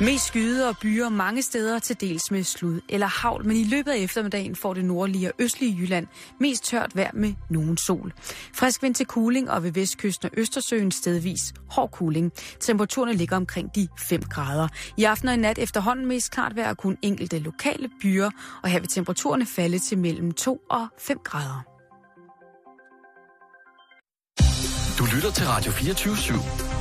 Mest skyde og byer mange steder til dels med slud eller havl, men i løbet af eftermiddagen får det nordlige og østlige Jylland mest tørt vejr med nogen sol. Frisk vind til kuling og ved vestkysten og Østersøen stedvis hård kuling. Temperaturerne ligger omkring de 5 grader. I aften og i nat efterhånden mest klart vejr og kun enkelte lokale byer, og her vil temperaturerne falde til mellem 2 og 5 grader. Du lytter til Radio 24 /7.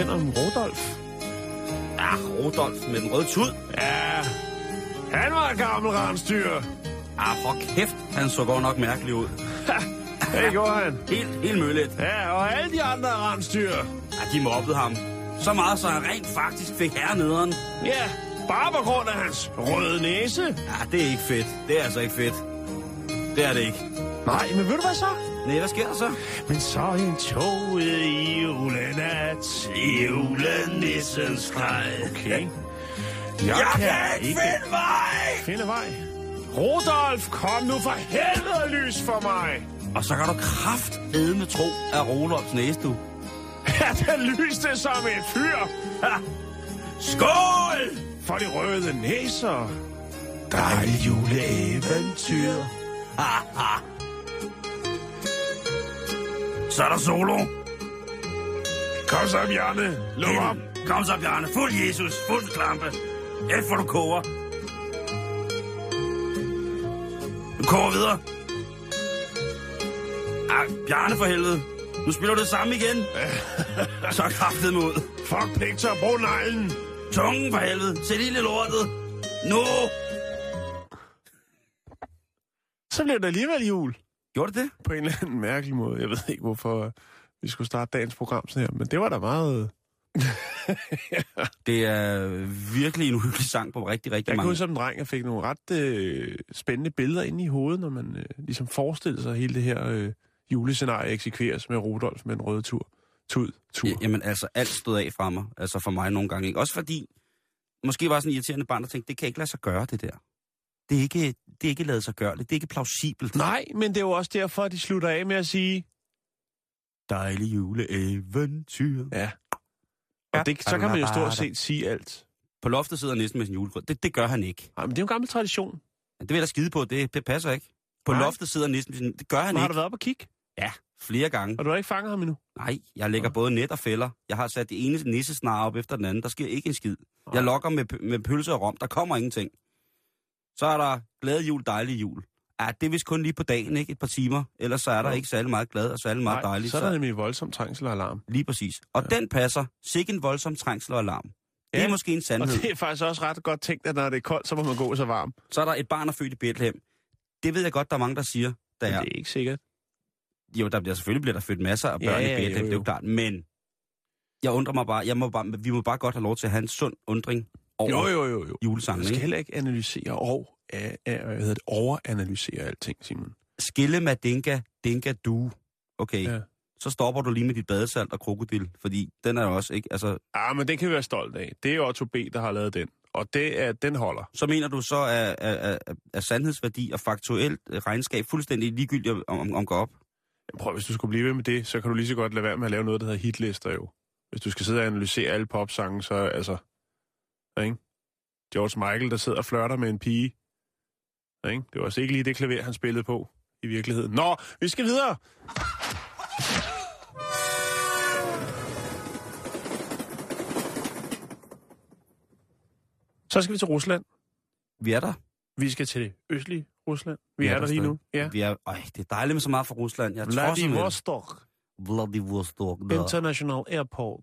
Den om Rodolf? Ja, Rudolf med den røde tud. Ja, han var et gammel rensdyr. Ah, for kæft, han så godt nok mærkelig ud. Det gjorde han. Helt, helt møllet. Ja, og alle de andre rensdyr. Ja, de mobbede ham. Så meget, så han rent faktisk fik hernederen. Ja, bare på grund af hans røde næse. Ja, det er ikke fedt. Det er altså ikke fedt. Det er det ikke. Nej, men ved du hvad så? Nej, hvad sker der så? Men så en toget i julenat, julenissens grej. Okay. Jeg, vej! finde vej. Rudolf, kom nu for helvede lys for mig. Og så kan du kraft med tro af Rudolfs næse, du. Ja, den lyste som et fyr. Ha! Skål! For de røde næser. Dejlig juleeventyr. Ha, ha. Så er der solo. Kom så, Bjarne. Luk op. Kom så, Bjarne. Fuld Jesus. Fuld klampe. Efter du koger. Du koger videre. Ah, Bjarne for helvede. Nu spiller du det samme igen. så kraftet mod. Fuck, Victor, brug neglen. Tungen for helvede. Sæt ild i lortet. Nu. Så bliver det alligevel jul. Gjorde det det? På en eller anden mærkelig måde. Jeg ved ikke, hvorfor vi skulle starte dagens program sådan her, men det var da meget... Det er virkelig en uhyggelig sang på rigtig, rigtig Jeg mange. huske som en dreng, jeg fik nogle ret øh, spændende billeder inde i hovedet, når man øh, ligesom forestillede sig hele det her øh, julescenarie eksekveres med Rudolf med en rød tur. Tud, tur. Ja, jamen altså, alt stod af fra mig. Altså for mig nogle gange. Ikke? Også fordi, måske var sådan en irriterende barn, der tænkte, det kan ikke lade sig gøre, det der. Det er ikke, det er ikke lavet sig gøre. Det er ikke plausibelt. Nej, men det er jo også derfor, at de slutter af med at sige, Dejlig juleeventyr. ja. Og det, så kan man jo stort set sige alt. På loftet sidder næsten med sin julegrød. Det, det gør han ikke. Nej, men det er jo en gammel tradition. Det vil jeg da skide på. Det, det passer ikke. På Nej. loftet sidder næsten med sin... Det gør han Men har ikke. du været op og kigge? Ja, flere gange. Og du har ikke fanget ham endnu? Nej, jeg lægger både net og fælder. Jeg har sat det ene nissesnare op efter den anden. Der sker ikke en skid. Jeg lokker med, p- med pølse og rom. Der kommer ingenting. Så er der glad jul, dejlig jul. Ja, det er vist kun lige på dagen, ikke? Et par timer. Ellers så er der Jo. ikke særlig meget glad og særlig meget Nej, dejligt. så er der nemlig voldsom trængsel og alarm. Lige præcis. Og ja. den passer. Sikke en voldsom trængsel og alarm. Det er Ja, måske en Og sandhed. det er faktisk også ret godt tænkt, at når det er koldt, så må man gå så varm. Så er der et barn, der er født i Bethlehem. Det ved jeg godt, der er mange, der siger. Der er, det er ikke sikkert. jo, der bliver selvfølgelig bliver der født masser af Ja, børn ja, i Bethlehem, jo, det er jo jo. klart. Men jeg undrer mig bare, jeg må bare, vi må bare godt have lov til at have en sund undring over Jo, jo, jo, jo. Man julesangen. skal Ikke? heller ikke analysere og uh, uh, hvad hedder det, overanalysere alting, Simon. Skille med dinka, dinka du. Okay, Ja. ja. så stopper du lige med dit badesalt og krokodil, fordi den er jo også ikke, altså, Ah, men det kan vi være stolt af. Det er Otto B., der har lavet den. Og det er, den holder. så mener du så, at, at, at, at sandhedsværdi og faktuelt regnskab fuldstændig ligegyldigt om, om, om går op? Prøv, hvis du skulle blive ved med det, så kan du lige så godt lade være med at lave noget, der hedder hitlister jo. Hvis du skal sidde og analysere alle popsange, så altså... Ikke? George Michael, der sidder og flørter med en pige. Ikke? Det var også ikke lige det klaver, han spillede på i virkeligheden. Nå, vi skal videre! Så skal vi til Rusland. Vi er der. Vi skal til det østlige Rusland. Vi, Vi er, er der lige nu. Ja. Vi er, øj, det er dejligt med så meget fra Rusland. Jeg tror Vladivostok Vladivostok. der. International Airport.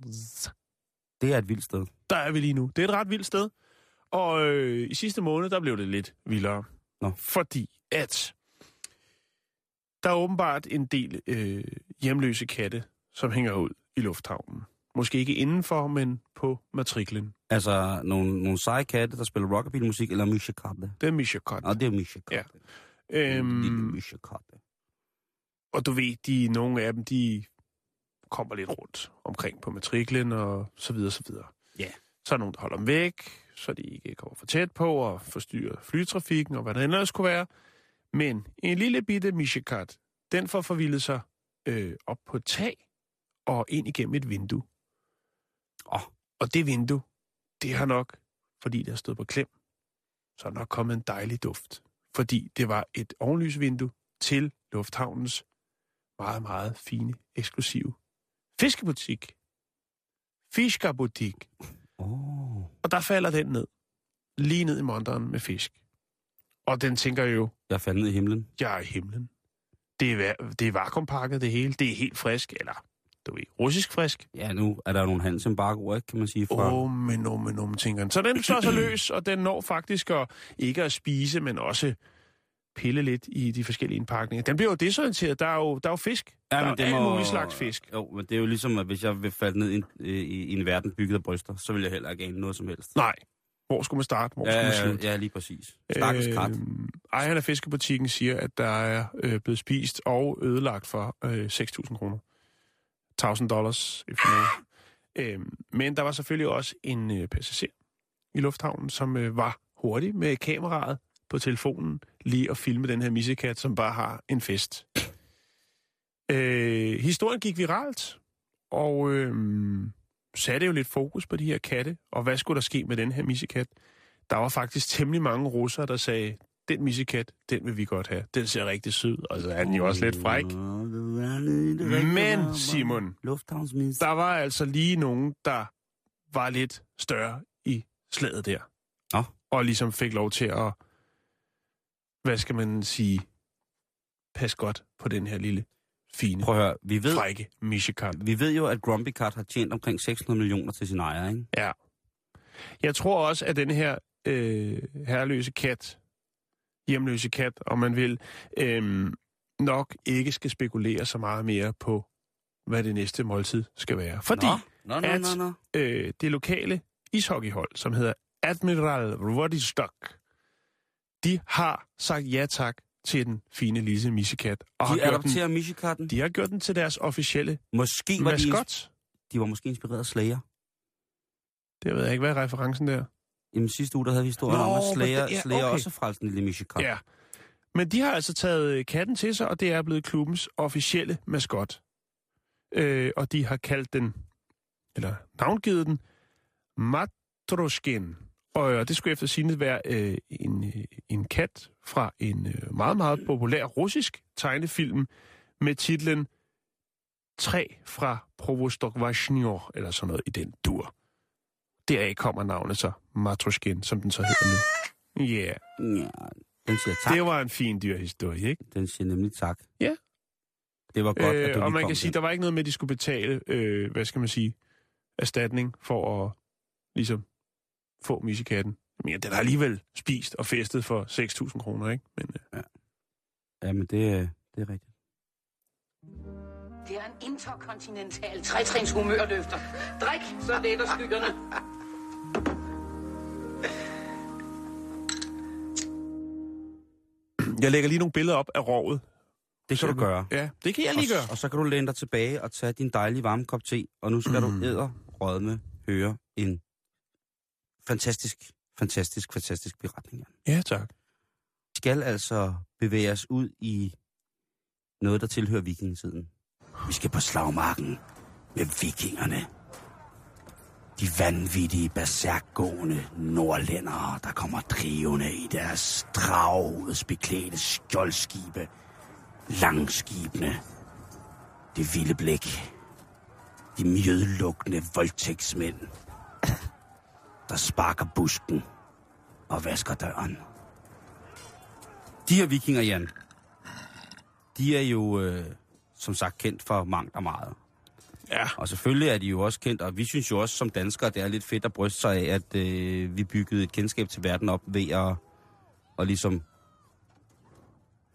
Det er et vildt sted. Der er vi lige nu. Det er et ret vildt sted. Og øh, i sidste måned, der blev det lidt vildere. Nå. Fordi at Der er åbenbart en del øh, hjemløse katte, som hænger ud i lufthavnen. Måske ikke indenfor, men på matriklen. Altså nogle, nogle seje katte, der spiller rockabilly-musik, eller Misha Katte. Det er Misha Kat. Og det er Misha Katte. Ja. Øhm, Lille Misha Katte. og du ved, de, nogle af dem, de kommer lidt rundt omkring på matriklen og så videre, så videre. Ja. Så er nogen, der holder dem væk, så de ikke kommer for tæt på og forstyrrer flytrafikken og hvad der ellers kunne være. Men en lille bitte Mishikat, den får forvildet sig øh, op på et tag og ind igennem et vindue. Åh. Og det vindue, det har nok, fordi det har stået på klem, så er nok kommet en dejlig duft. Fordi det var et ovenlysvindue til lufthavnens meget, meget fine, eksklusive fiskebutik. Fiskerbutik. Oh. Og der falder den ned. Lige ned i monteren med fisk. Og den tænker jo, Jeg faldt ned i himlen. jeg er i himlen. Det er, det er vakuumpakket det hele. Det er helt frisk, eller du ved, russisk frisk. Ja, nu er der nogle handelsembargoer, ikke, kan man sige. Fra... Oh, men oh, men oh, tænker den. Så den slår sig løs, og den når faktisk at, ikke at spise, men også pille lidt i de forskellige indpakninger. Den bliver jo desorienteret. Der er jo, der er jo fisk. Ja, der er det jo alle mulige slags fisk. Jo, men det er jo ligesom, at hvis jeg vil falde ned i en, i, i en verden bygget af bryster, så vil jeg heller ikke ane noget som helst. Nej. Hvor skulle man starte? Hvor skulle man Ja, slutte? ja, lige præcis. Stakkels kat. Øh, ejeren af fiskebutikken siger, at der er øh, blevet spist og ødelagt for øh, 6.000 kroner. 1.000 dollars, øh, men der var selvfølgelig også en øh, passager i lufthavnen, som øh, var hurtig med kameraet på telefonen lige at filme den her missekat, som bare har en fest. Øh, historien gik viralt, og øh, satte jo lidt fokus på de her katte, og hvad skulle der ske med den her missekat? Der var faktisk temmelig mange russere, der sagde, den missekat, den vil vi godt have. Den ser rigtig sød, og så er den jo også lidt fræk. Men, Simon, der var altså lige nogen, der var lidt større i slaget der. Nå. Og ligesom fik lov til at, hvad skal man sige, pas godt på den her lille, fine, Prøv at høre, vi ved, frække missekat. vi ved jo, at Grumpy Cat har tjent omkring 600 millioner til sin ejer, ikke? Ja. Jeg tror også, at den her øh, herreløse kat, hjemløse kat, om man vil, øh, nok ikke skal spekulere så meget mere på, hvad det næste måltid skal være. Fordi Nå, nå, nå, at- nå, nå. øh, det lokale ishockeyhold, som hedder Admiral Vladivostok, de har sagt ja tak til den fine lille missekat. Og De har gjort den, adopterer Mishikatten. de har gjort den til deres officielle Måske var de, maskot. de var måske inspireret af Slayer. Det ved jeg ikke, hvad er referencen der? Jamen sidste uge, der havde vi historien Nå, om, at Slayer, ja, Slayer okay. også frelste en lille Mishikat. Ja. Men de har altså taget øh, katten til sig, og det er blevet klubbens officielle maskot. Øh, og de har kaldt den, eller navngivet den, Matroskin. Og øh, det skulle efter sigende være øh, en, øh, en kat fra en øh, meget, meget populær russisk tegnefilm med titlen Træ fra Provostokvashnjor, eller sådan noget i den dur. Deraf kommer navnet så Matroskin, som den så hedder nu. Yeah. ja den siger tak. det var en fin dyrhistorie, ikke? Den siger nemlig tak. Ja. Det var godt, at du Øh, og man kan sige, til. der var ikke noget med, at de skulle betale, øh, hvad skal man sige, erstatning for at ligesom få misikatten. Men den har alligevel spist og festet for 6.000 kroner, ikke? Men, øh, Ja, men det, er- det er rigtigt. Det er en interkontinental trætrins humørløfter. Drik, så letter skyggerne. jeg lægger lige nogle billeder op af rovet. Det kan du gøre. Ja, det kan jeg lige og, gøre. og så kan du læne dig tilbage og tage din dejlige varme kop te, og nu skal mm. Mm. du æder rødme høre en fantastisk, fantastisk, fantastisk beretning. Ja, tak. Vi skal altså bevæge os ud i noget, der tilhører vikingetiden. Vi skal på slagmarken med vikingerne. De vanvittige, berserkgående nordlændere, der kommer drivende i deres draghovedsbeklædte skjoldskibe. Langskibene. Det vilde blik. De mjødlukkende voldtægtsmænd, der sparker busken og vasker døren. De her vikinger, Jan, de er jo øh, som sagt kendt for mangt og meget. Ja, Og selvfølgelig er de jo også kendt, og vi synes jo også som danskere, det er lidt fedt at bryste sig af, at øh, vi byggede et kendskab til verden op ved at, at ligesom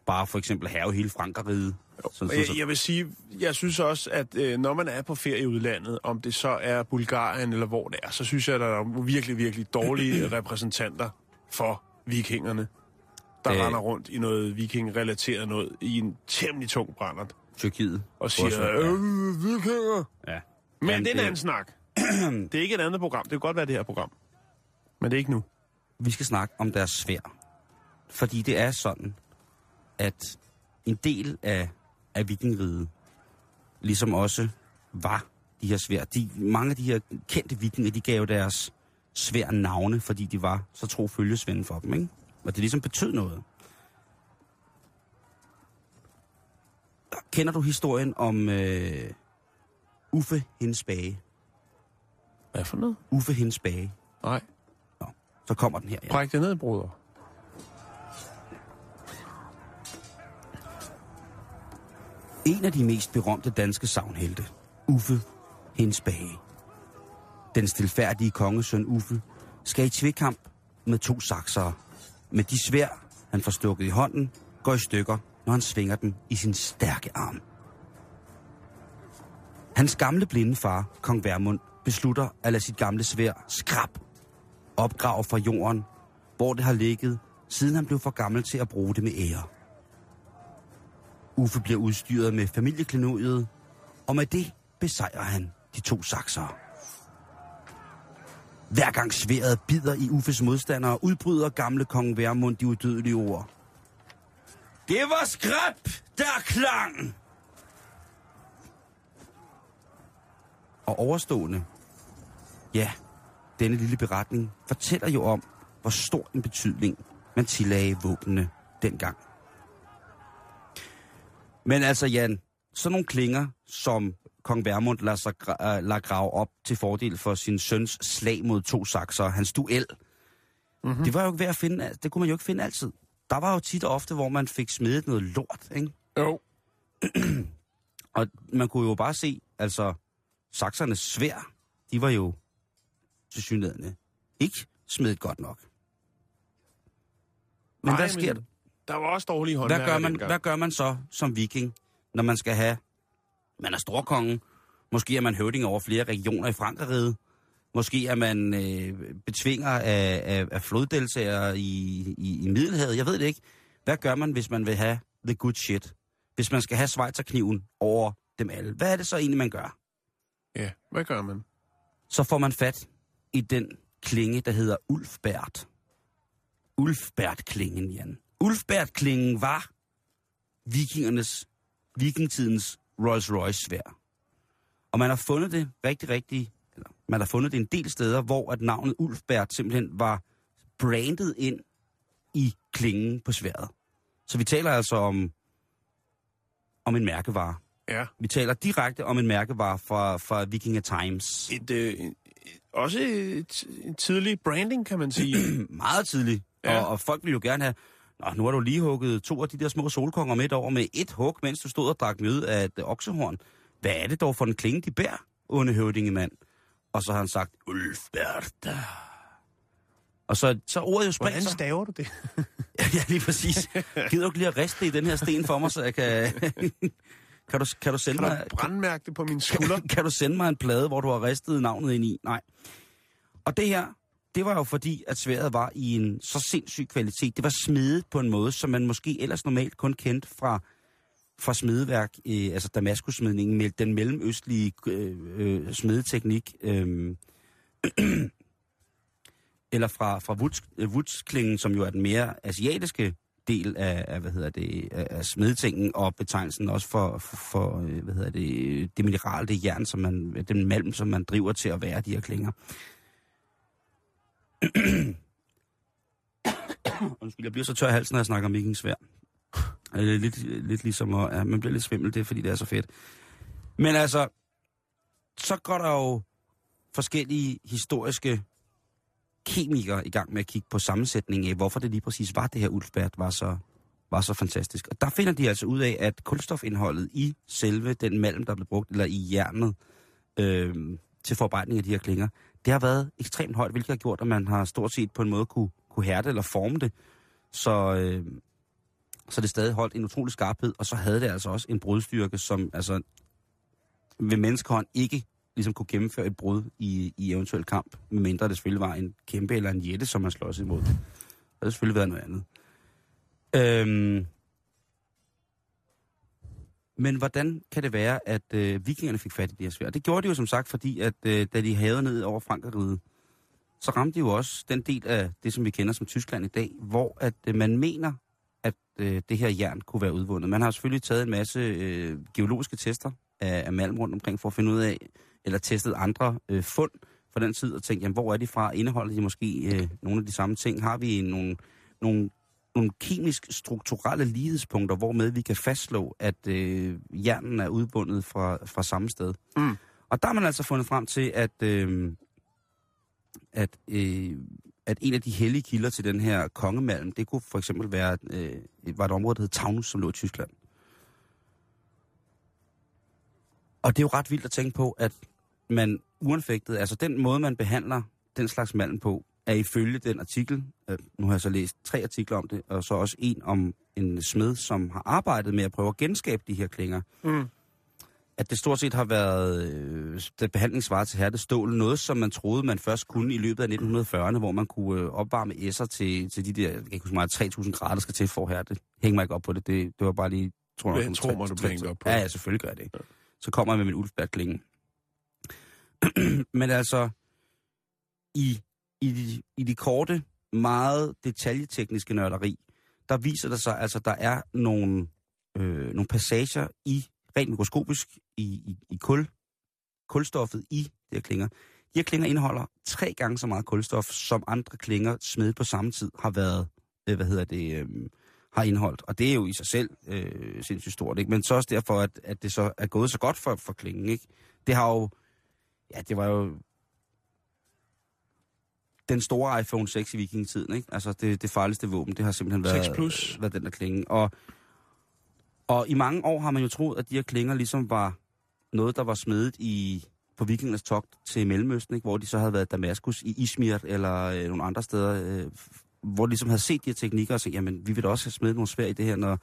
bare for eksempel have hele Frankeriget. Jeg, jeg vil sige, jeg synes også, at øh, når man er på ferie i udlandet, om det så er Bulgarien eller hvor det er, så synes jeg, at der er virkelig, virkelig dårlige repræsentanter for vikingerne, der Øh. øh. render rundt i noget viking-relateret noget i en temmelig tung brændert Tyrkiet. og siger, øh, vikinger. ja. Men Jamen, det er en det- anden snak. det er ikke et andet program. Det kan godt være det her program. Men det er ikke nu. Vi skal snakke om deres svær. Fordi det er sådan, at en del af, af vikingriget, ligesom også var de her svær. De, mange af de her kendte vikinger, de gav deres svær navne, fordi de var så tro følgesvende for dem, ikke? Og det ligesom betød noget. Kender du historien om øh, Uffe Hensbage? Hvad for noget? Uffe Hensbage. Nej. Nå, så kommer den her. Ja. Bræk det ned, bruder. En af de mest berømte danske savnhelte, Uffe Hensbage. Den stilfærdige kongesøn Uffe skal i tvekamp med to saksere. Med de svær, han får stukket i hånden, går i stykker, når han svinger dem i sin stærke arm. Hans gamle blinde far, kong Vermund, beslutter at lade sit gamle svær skrab opgrave fra jorden, hvor det har ligget, siden han blev for gammel til at bruge det med ære. Uffe bliver udstyret med familieklenodiet, og med det besejrer han de to saksere. Hver gang sværet bider i Uffes modstandere, udbryder gamle kong Værmund de udødelige ord. Det var skrab, der klang! Og overstående, ja, denne lille beretning fortæller jo om, hvor stor en betydning man tillagde våbnene dengang. Men altså, Jan, sådan nogle klinger, som kong Vermund lader, sig gra- øh, lader grave op til fordel for sin søns slag mod to sakser, hans duel, mm-hmm. det var jo ikke ved at finde, det kunne man jo ikke finde altid. Der var jo tit og ofte, hvor man fik smedet noget lort, ikke? Jo. Og man kunne jo bare se, altså, saksernes svær, de var jo til synligheden ikke smedet godt nok. Men Nej, hvad sker men Der var også dårlige Hvad håndværkere gør, man, hvad gør man så som viking, når man skal have... Man er storkongen. Måske er man høvding over flere regioner i Frankeriget. Måske er man øh, betvinger af, af, af floddeltager i, i, i Middelhavet. Jeg ved det ikke. Hvad gør man, hvis man vil have the good shit? Hvis man skal have Schweizerkniven over dem alle. Hvad er det så egentlig, man gør? Ja, hvad gør man? så får man fat i den klinge, der hedder Ulfbert. Ulfbert-klingen, Jan. Ulfbert-klingen var vikingernes, vikingtidens Rolls Royce svær. Og man har fundet det rigtig, rigtig, eller man har fundet det en del steder, hvor at navnet Ulfbert simpelthen var brandet ind i klingen på sværet. Så vi taler altså om, om en mærkevare. Ja. Vi taler direkte om en mærkevare fra, fra Vikinger Times. Et, øh, også et, en tidlig branding, kan man sige. meget tidligt. Ja. Og, og folk ville jo gerne have, Nå, nu har du lige hugget to af de der små solkonger midt over med et hug, mens du stod og drak mjød af et oksehorn. Hvad er det dog for en klinge, de bærer, onde høvdingemand? Og så har han sagt, Ulfberta. Og så, så ordet jo spredt Hvordan staver du det? ja, lige præcis. Gider du ikke lige at riste i den her sten for mig, så jeg kan... kan, du, kan du sende Kan mig... du brandmærke det på min skulder? kan du sende mig en plade, hvor du har ristet navnet ind i? Nej. Og det her, det var jo fordi, at sværet var i en så sindssyg kvalitet. Det var smedet på en måde, som man måske ellers normalt kun kendte fra, fra smedeværk, øh, altså Damaskussmedningen, med den mellemøstlige øh, øh, smedeteknik, øh, eller fra, fra Woods, øh, Woodsklingen, som jo er den mere asiatiske del af, af hvad hedder det, af smedtingen og betegnelsen også for, for, for øh, hvad hedder det, øh, det mineral, det jern, som man, den malm, som man driver til at være de her klinger. Undskyld, jeg bliver så tør i halsen, når jeg snakker om vikingsvær. svær. Øh, lidt, lidt ligesom, at ja, man bliver lidt svimmel, det er fordi, det er så fedt. Men altså, så går der jo forskellige historiske kemikere i gang med at kigge på sammensætningen af, hvorfor det lige præcis var, det her Ulfbert var så, var så fantastisk. Og der finder de altså ud af, at kulstofindholdet i selve den malm, der blev brugt, eller i jernet øh, til forarbejdning af de her klinger, det har været ekstremt højt, hvilket har gjort, at man har stort set på en måde kunne, kunne hærde eller forme det. Så, øh, Så det stadig holdt en utrolig skarphed, og så havde det altså også en brudstyrke, som altså ved menneskehånd ikke ligesom kunne gennemføre et brud i, i eventuel kamp, medmindre det selvfølgelig var en kæmpe eller en jætte, som man slås imod. Det havde selvfølgelig været noget andet. Øhm, men hvordan kan det være, at øh, vikingerne fik fat i de her svær? Det gjorde de jo som sagt, fordi at øh, da de havde ned over Frankeriget, så ramte de jo også den del af det, som vi kender som Tyskland i dag, hvor at øh, man mener, at øh, det her jern kunne være udvundet. Man har selvfølgelig taget en masse øh, geologiske tester af, af malm rundt omkring, for at finde ud af, eller testet andre øh, fund fra den tid, og tænkt, jamen, hvor er de fra? Indeholder de måske øh, nogle af de samme ting? Har vi nogle, nogle, nogle kemisk-strukturelle lighedspunkter, hvormed vi kan fastslå, at øh, jernen er udvundet fra, fra samme sted? Mm. Og der har man altså fundet frem til, at, øh, at, øh, at en af de hellige kilder til den her kongemalm, det kunne for eksempel være øh, var et område, der hed Taunus, som lå i Tyskland. Og det er jo ret vildt at tænke på, at man uanfægtet, altså den måde, man behandler den slags malm på, er ifølge den artikel, øh, nu har jeg så læst tre artikler om det, og så også en om en smed, som har arbejdet med at prøve at genskabe de her klinger, Mm. at det stort set har været øh, det behandlingsvarer til hærtestål, noget som man troede, man først kunne i løbet af 1940'erne, hvor man kunne øh, opvarme esser til, til de der, jeg kan ikke huske meget, 3000 grader, der skal til for her. Det hænger mig ikke op på det, det, det var bare lige, tror Jeg tror mig, du bliver op på Ja, det. ja, selvfølgelig gør jeg det. Så kommer jeg med min ulfbærklinge. Men altså, i, i, de, i de korte, meget detaljetekniske nørderi, der viser det sig, altså, der er nogle, øh, nogle passager i, rent mikroskopisk, i, i, i kul, kulstoffet i de her klinger. De her klinger indeholder tre gange så meget kulstof, som andre klinger smedet på samme tid har været, øh, hvad hedder det, øh, har indholdt. Og det er jo i sig selv øh, sindssygt stort, ikke? Men så også derfor, at, at det så er gået så godt for, for klingen, ikke? Det har jo, ja, det var jo den store iPhone 6 i vikingetiden, ikke? Altså det, det farligste våben, det har simpelthen været, 6 Plus. været den der klinge. Og, og i mange år har man jo troet, at de her klinger ligesom var noget, der var smedet i, på vikingers togt til Mellemøsten, ikke? hvor de så havde været i Damaskus, i Izmir eller øh, nogle andre steder, øh, hvor de ligesom havde set de her teknikker og sagt, jamen vi vil da også have smedet nogle svær i det her, når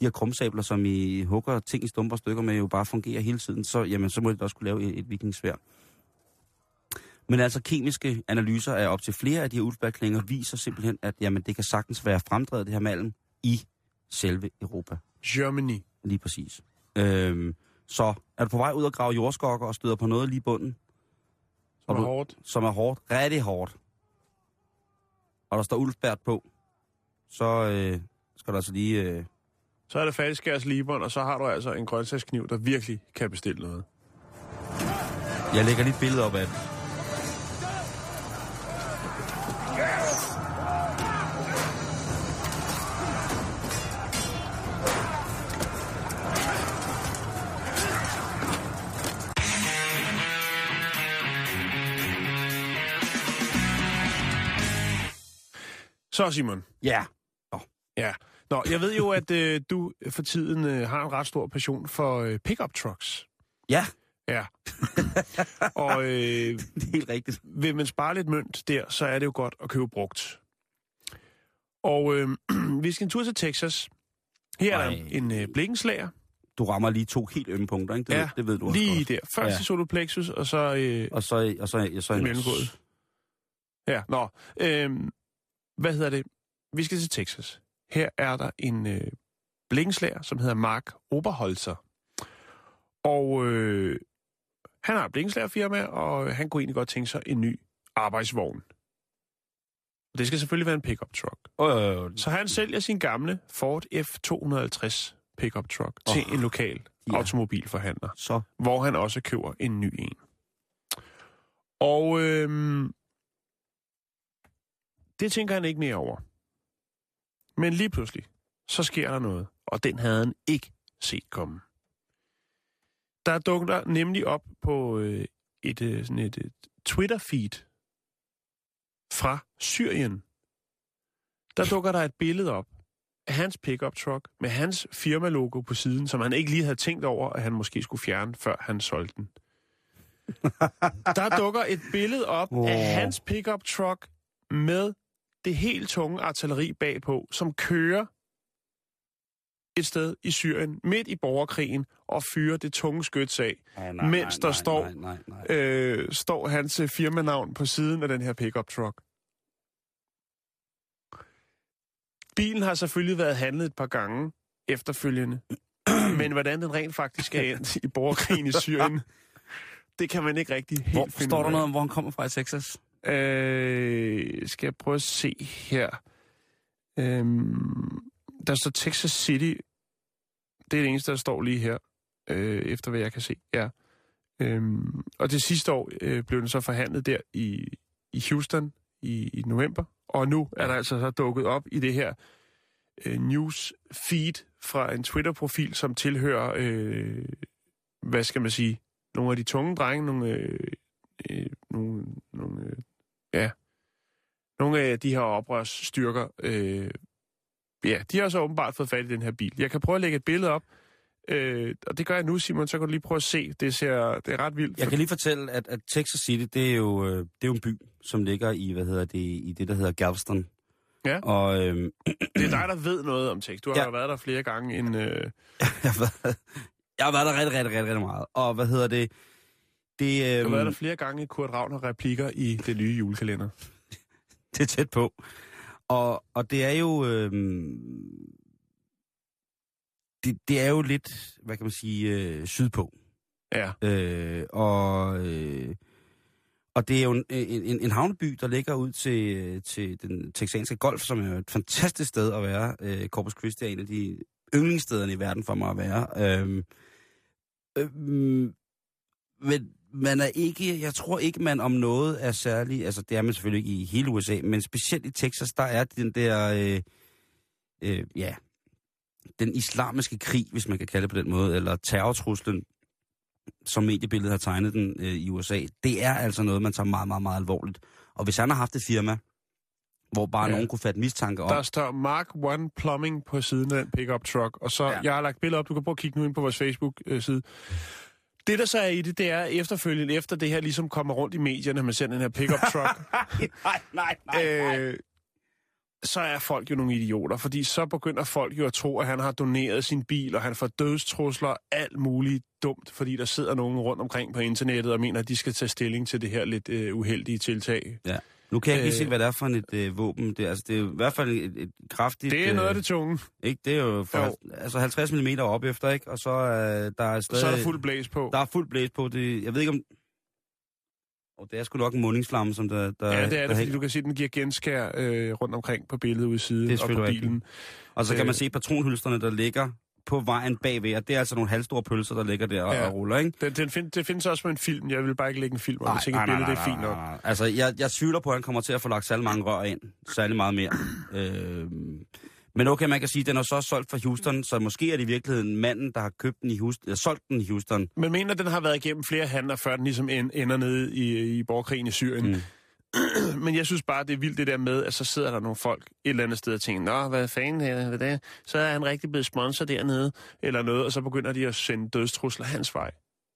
de her krumsabler, som I hugger ting i stumper stykker med, jo bare fungerer hele tiden, så, jamen, så må de da også kunne lave et, et vikingsvær. Men altså kemiske analyser af op til flere af de her ulfbærklinger viser simpelthen, at jamen, det kan sagtens være fremdrevet det her malm i selve Europa. Germany. Lige præcis. Øhm, så er du på vej ud og grave jordskokker og støder på noget lige i bunden, Som er du- hårdt. som er hårdt, rigtig hårdt, og der står Ulfbært på, så øh, skal du altså lige... Øh, Så er det faldskærs liberen, og så har du altså en grøntsagskniv, der virkelig kan bestille noget. jeg lægger lige et billede op af det. Så Simon. Ja. Ja. Nå, jeg ved jo, at øh, du for tiden øh, har en ret stor passion for øh, pickup trucks. Ja, Ja. og øh, det er helt rigtigt. vil man spare lidt mønt der, så er det jo godt at købe brugt. Og øh, vi skal en tur til Texas. Her er Ej. en øh, blikkenslager. Du rammer lige to helt ømme punkter, ikke? Det, Ja, ved, det ved du Lige godt. der. Først Ja. i solar plexus, og så... Øh, Og så, og så, og så I en mellemgulvet. Ja, nå. Øh, hvad hedder det? Vi skal til Texas. Her er der en øh, blikkenslager, som hedder Mark Oberholzer. Og øh, han har et blikkenslagerfirma, og han kunne egentlig godt tænke sig en ny arbejdsvogn. Og det skal selvfølgelig være en pickup truck. Øh, Så han sælger sin gamle Ford F250 pickup truck til Åh, en lokal ja. automobilforhandler så hvor han også køber en ny en. Og øhm, det tænker han ikke mere over. Men lige pludselig, så sker der noget, og den havde han ikke set komme. Der dukker nemlig op på øh, et, øh, sådan et, et Twitter-feed fra Syrien. Der dukker der et billede op af hans pickup truck med hans firmalogo på siden, som han ikke lige havde tænkt over, at han måske skulle fjerne, før han solgte den. Der dukker et billede op oh. af hans pickup truck med det helt tunge artilleri bagpå, som kører et sted i Syrien, midt i borgerkrigen, og fyre det tunge skyts af, Ah, nej, mens der nej, står, Nej, nej, nej. øh, står hans øh, firmanavn på siden af den her pickup truck. Bilen har selvfølgelig været handlet et par gange efterfølgende, men hvordan den rent faktisk er endt i borgerkrigen i Syrien, det kan man ikke rigtig helt Hvor, finde står der noget om, hvor han kommer fra i Texas? Øh, skal jeg prøve at se her. Øh, der står Texas City. Det er det eneste, der står lige her, øh, efter hvad jeg kan se. Ja. Øh, og det sidste år øh, blev den så forhandlet der i, i Houston i, i november. Og nu er der altså så dukket op i det her øh, news feed fra en Twitter-profil, som tilhører, øh, hvad skal man sige, nogle af de tunge drenge, nogle, øh, øh, nogle, nogle af de her oprørsstyrker, øh, ja, de har så åbenbart fået fat i den her bil. Jeg kan prøve at lægge et billede op, øh, og det gør jeg nu, Simon, så kan du lige prøve at se. Det, ser, det er ret vildt. Jeg kan lige fortælle, at, at Texas City, det er, jo, øh, det er jo en by, som ligger i, hvad hedder det, i det, der hedder Galveston. Ja. Og øhm, Det er dig, der ved noget om tekst. Du har Ja. været der flere gange end... Øh, jeg, har været, jeg har været der rigtig, rigtig, rigtig, rigtig meget. Og hvad hedder det? Det, du har øhm, været der flere gange i Kurt Ravner replikker i det nye julekalender. det er tæt på. Og, og det er jo... Øhm, det, det er jo lidt, hvad kan man sige, øh, sydpå. Ja, Øh, og, øh, og det er jo en, en, en havneby, der ligger ud til, til den texanske golf, som er et fantastisk sted at være. Øh, Corpus Christi er en af de yndlingsstederne i verden for mig at være. Øh, øh, men man er ikke, jeg tror ikke, man om noget er særlig, altså det er man selvfølgelig ikke i hele USA, men specielt i Texas, der er den der, øh, øh, ja, den islamiske krig, hvis man kan kalde det på den måde, eller terrortruslen, som mediebilledet har tegnet den øh, i USA, det er altså noget, man tager meget, meget, meget alvorligt. Og hvis han har haft et firma, hvor bare ja. Nogen kunne fatte mistanke om, der står Mark One Plumbing på siden af den pickup truck, og så, Ja. ja. jeg har lagt billeder op, du kan prøve at kigge nu ind på vores Facebook-side. Det, der så er i det, det er efterfølgende, efter det her ligesom kommer rundt i medierne, man ser den her pickup truck, nej, nej, nej, øh, så er folk jo nogle idioter, fordi så begynder folk jo at tro, at han har doneret sin bil, og han får dødstrusler, alt muligt dumt, fordi der sidder nogen rundt omkring på internettet og mener, at de skal tage stilling til det her lidt øh, uheldige tiltag. Ja. Nu kan jeg ikke Øh. se, hvad det er for et øh, våben. Det, altså, det er i hvert fald et, et kraftigt... Det er noget af øh, det tunge. Ikke? Det er jo, for, Jo. altså 50 mm op efter, ikke? Og så øh, der er stadig... Så er der fuld blæs på. Der er fuld blæs på. Det, jeg ved ikke om... Og det er sgu nok en mundingsflamme, som der, der Ja, det er der det, fordi hænger. du kan se, at den giver genskær øh, rundt omkring på billedet ude i siden og på bilen. Og så kan øh, man se patronhylsterne, der ligger på vejen bagved, og det er altså nogle halvstore pølser, der ligger der og, Ja. og ruller, ikke? Den, den find, det findes også på en film. Jeg vil bare ikke lægge en film, og hvis ikke et billede, det er fint nok. nej. Altså, jeg, jeg tvivler på, at han kommer til at få lagt særlig mange rør ind. Særlig meget mere. øh, men okay, man kan sige, at den er så solgt fra Houston, så måske er det i virkeligheden manden, der har købt den i Houston, eller solgt den i Houston. Men mener, at den har været igennem flere handler, før den ligesom en- ender nede i, i borgerkrigen i Syrien. Mm. Men jeg synes bare, det er vildt det der med, at så sidder der nogle folk et eller andet sted og tænker, Nå, hvad fanden er det? det? Så er han rigtig blevet sponsor dernede, eller noget, og så begynder de at sende dødstrusler hans vej.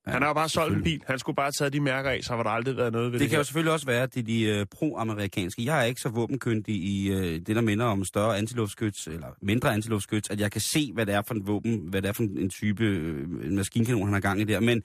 Ja, han har jo bare solgt en bil. Han skulle bare taget de mærker af, så var der aldrig været noget ved det, Det kan her. jo selvfølgelig også være, at det er de øh, pro-amerikanske. Jeg er ikke så våbenkyndig i øh, det, der minder om større antiluftskyts, eller mindre antiluftskyts, at jeg kan se, hvad det er for en våben, hvad det er for en type øh, maskinkanon, han har gang i der. Men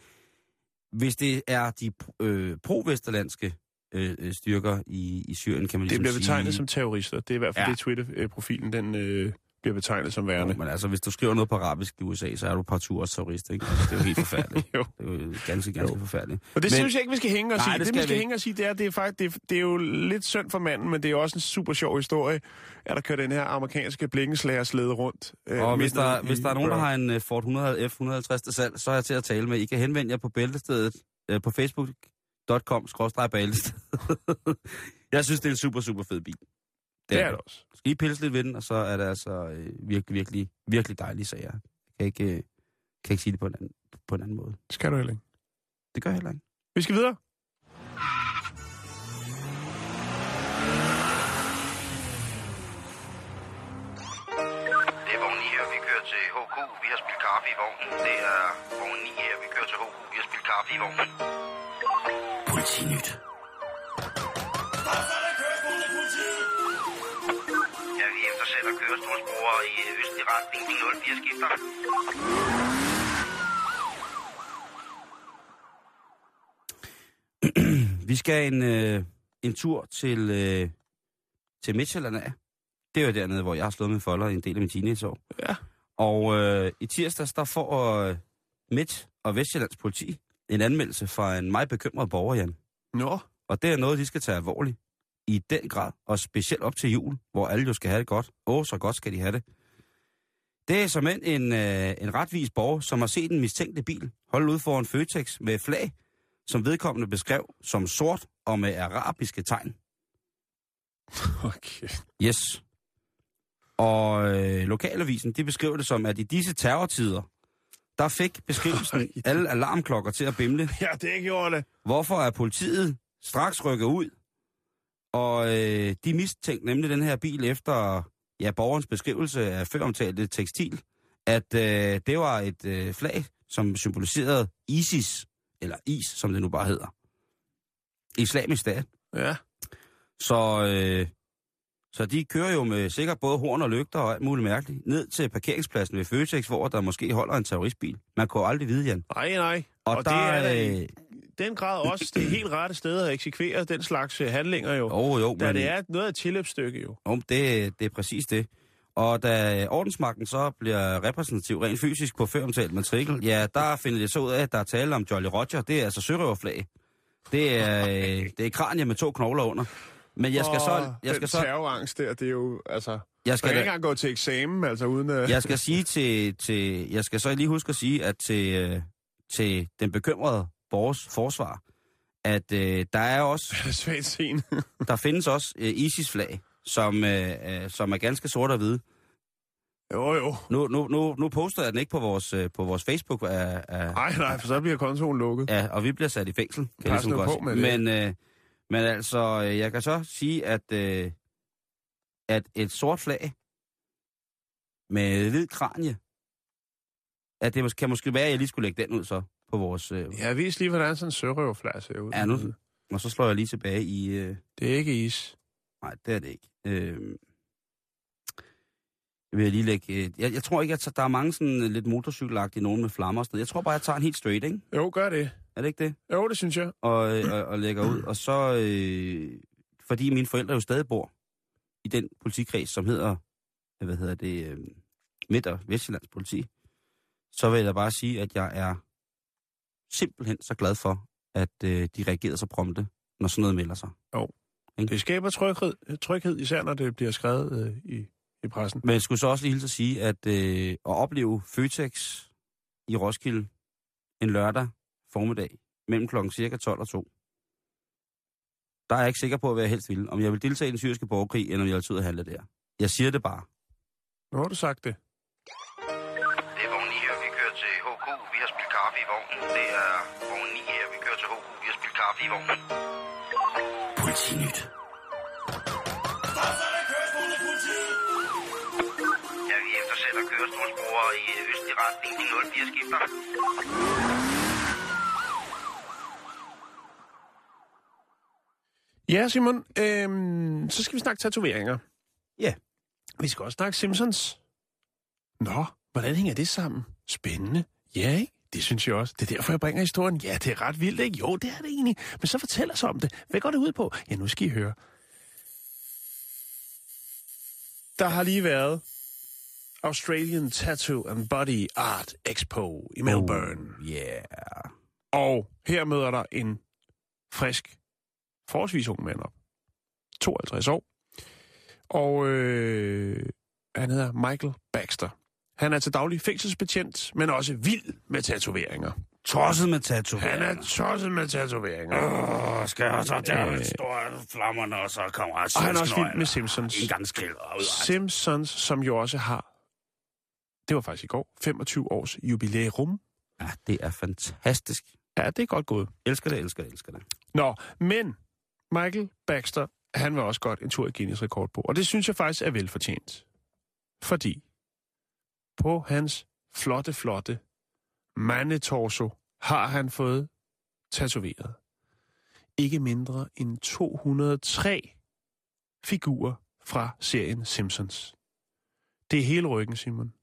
hvis det er de øh, pro-vesterlandske øh, øh, styrker i, i Syrien, kan man Det ligesom bliver betegnet sige... som terrorister. Det er i hvert fald Ja. det Twitter-profilen, den øh, bliver betegnet som værende. Jo, men altså, hvis du skriver noget på arabisk i USA, så er du partout også terrorist, ikke? Altså, det er jo helt forfærdeligt. Jo. Det er jo ganske, ganske jo. forfærdeligt. Og det Men- synes jeg ikke, vi skal hænge os Nej, i. det Det, vi skal vi hænge os i, det er, det er faktisk, det er, det er jo lidt synd for manden, men det er også en super sjov historie, at der kører den her amerikanske blikkenslagerslede rundt. Øh, Og hvis der, hvis der er nogen, der har en øh, Ford 100 F150 til salg, så er jeg til at tale med. I kan henvende jer på bæltestedet øh, på facebook.com bæltested. jeg synes, det er en super, super fed bil. Det er det også. Skal I pille lidt ved den, og så er det altså øh, virkelig, virkelig, virkelig dejlige sager. Jeg kan ikke, øh, kan ikke sige det på en, anden, på en anden måde. Skal du heller ikke. Det gør jeg heller ikke. Vi skal videre. Det er vogn 9 her, vi kører til HK. Vi har spillet kaffe i vognen. Det er vogn 9 her, vi kører til HK. Vi har spillet kaffe i vognen. Politinyt. Ja, vi eftersætter kørestolsbrugere i øh, østlig retning. De 04 skifter. Vi skal en, øh, en tur til, øh, til Midtjylland af. Det er jo dernede, hvor jeg har slået min folder en del af min teenageår. Ja. Og øh, i tirsdags, der får øh, Midt- og Vestjyllands politi en anmeldelse fra en meget bekymret borger, Jan. Nå, Og det er noget, de skal tage alvorligt. I den grad, og specielt op til jul, hvor alle jo skal have det godt. Åh, så godt skal de have det. Det er som en, en, øh, en retvis borger, som har set en mistænkelig bil holde ud foran Føtex med flag, som vedkommende beskrev som sort og med arabiske tegn. okay. Yes. Og øh, lokalavisen, de beskriver det som, at i disse terrortider, der fik beskrivelsen alle alarmklokker til at bimle. Ja, det gjorde det. Hvorfor er politiet straks rykket ud? Og øh, de mistænkte nemlig den her bil efter ja, borgerens beskrivelse af føromtalte tekstil, at øh, det var et øh, flag, som symboliserede ISIS, eller IS, som det nu bare hedder. Islamisk stat. Ja. Så, øh, så de kører jo med sikkert både horn og lygter og alt muligt mærkeligt ned til parkeringspladsen ved Føtex, hvor der måske holder en terroristbil. Man kunne aldrig vide, Jan. Nej, nej. Og, Og der, det er øh, den grad også det helt rette sted at eksekvere den slags øh, handlinger jo. Jo, jo, Da men, det er noget af et tilløbsstykke jo. jo, det, det er præcis det. Og da ordensmagten så bliver repræsentativ rent fysisk på føromtalt matrikel, ja, der finder det så ud af, at der er tale om Jolly Roger. Det er altså sørøverflag. Det er, øh, det er kranier med to knogler under. Men jeg skal så... Jeg skal den så terrorangst der, det er jo, altså... jeg Man skal, kan ikke engang gå til eksamen, altså uden... Uh... jeg skal sige til, til... Jeg skal så lige huske at sige, at til, øh, til den bekymrede borgers forsvar, at øh, der er også... Det er svagt scene. Der findes også øh, ISIS-flag, som, øh, øh, som er ganske sort og hvide. jo, jo. Nu, nu, nu, nu poster jeg den ikke på vores, øh, på vores Facebook, af, af, Nej, nej, for så bliver kontoen lukket. ja, og vi bliver sat i fængsel, kan jeg ligesom godt på med det. Men, øh, men altså, øh, jeg kan så sige, at, øh, at et sort flag med hvid kranje, at det kan måske være, at jeg lige skulle lægge den ud så på vores... Øh, Ja, vis lige, hvordan sådan en sørøverflad ser ud. Ja, nu- og så slår jeg lige tilbage i... Øh, Det er ikke is. Nej, det er det ikke. Øh, det vil jeg lige lægge... Øh, jeg, jeg tror ikke, at der er mange sådan lidt motorcykelagtige nogen med flammer og sådan. Jeg tror bare, jeg tager en helt straight, ikke? Jo, gør det. Er det ikke det? Jo, det synes jeg. Og, og, og lægger ud. Og så... Øh, fordi mine forældre jo stadig bor i den politikreds, som hedder... Hvad hedder det? Øh, Midt- og Vestjyllands politi. Så vil jeg bare sige, at jeg er simpelthen så glad for, at øh, de reagerede så prompte, når sådan noget melder sig. Det skaber tryghed, tryghed især når det bliver skrevet øh, i, i pressen. Men jeg skulle så også lige hilse at sige, at øh, at opleve Føtex i Roskilde en lørdag formiddag mellem klokken cirka 12 og 2, der er jeg ikke sikker på, hvad jeg helst vil. Om jeg vil deltage i den syriske borgerkrig, eller om jeg vil tage ud og handle der. Jeg siger det bare. Nu har du sagt det. Det er vogn 9 her, vi kører til HK. Vi har spillet kaffe i vognen. Det er vogn 9 her, vi kører til HK. Vi har spillet kaffe i vognen. Politinyt. Ja, vi eftersætter kørestolsbrugere i østlig retning. De 04 skifter. Ja, Simon, øhm, så skal vi snakke tatoveringer. Ja. Vi skal også snakke Simpsons. Nå, hvordan hænger det sammen? Spændende. Ja, ikke? Det synes jeg også. Det er derfor, jeg bringer historien. Ja, det er ret vildt, ikke? Jo, det er det egentlig. Men så fortæl os om det. Hvad går det ud på? Ja, nu skal I høre. Der har lige været Australian Tattoo and Body Art Expo i Melbourne. Oh, yeah. Og her møder der en frisk, forholdsvis ung mand op. 52 år. Og øh, han hedder Michael Baxter. Han er til daglig fængselsbetjent, men også vild med tatoveringer. Tosset med Han tatoveringer. er tosset med tatoveringer. Åh, skal jeg så der Øh. store flammerne, og så kommer Og han er også vild med Simpsons. En gang ud. Simpsons, som jo også har, det var faktisk i går, 25 års jubilæum. Ja, det er fantastisk. Ja, det er godt gået. Elsker det, elsker det, elsker det. Nå, men Michael Baxter, han var også godt en tur i Guinness rekord på. Og det synes jeg faktisk er velfortjent. Fordi på hans flotte, flotte mandetorso har han fået tatoveret ikke mindre end 203 figurer fra serien Simpsons. Det er hele ryggen, Simon.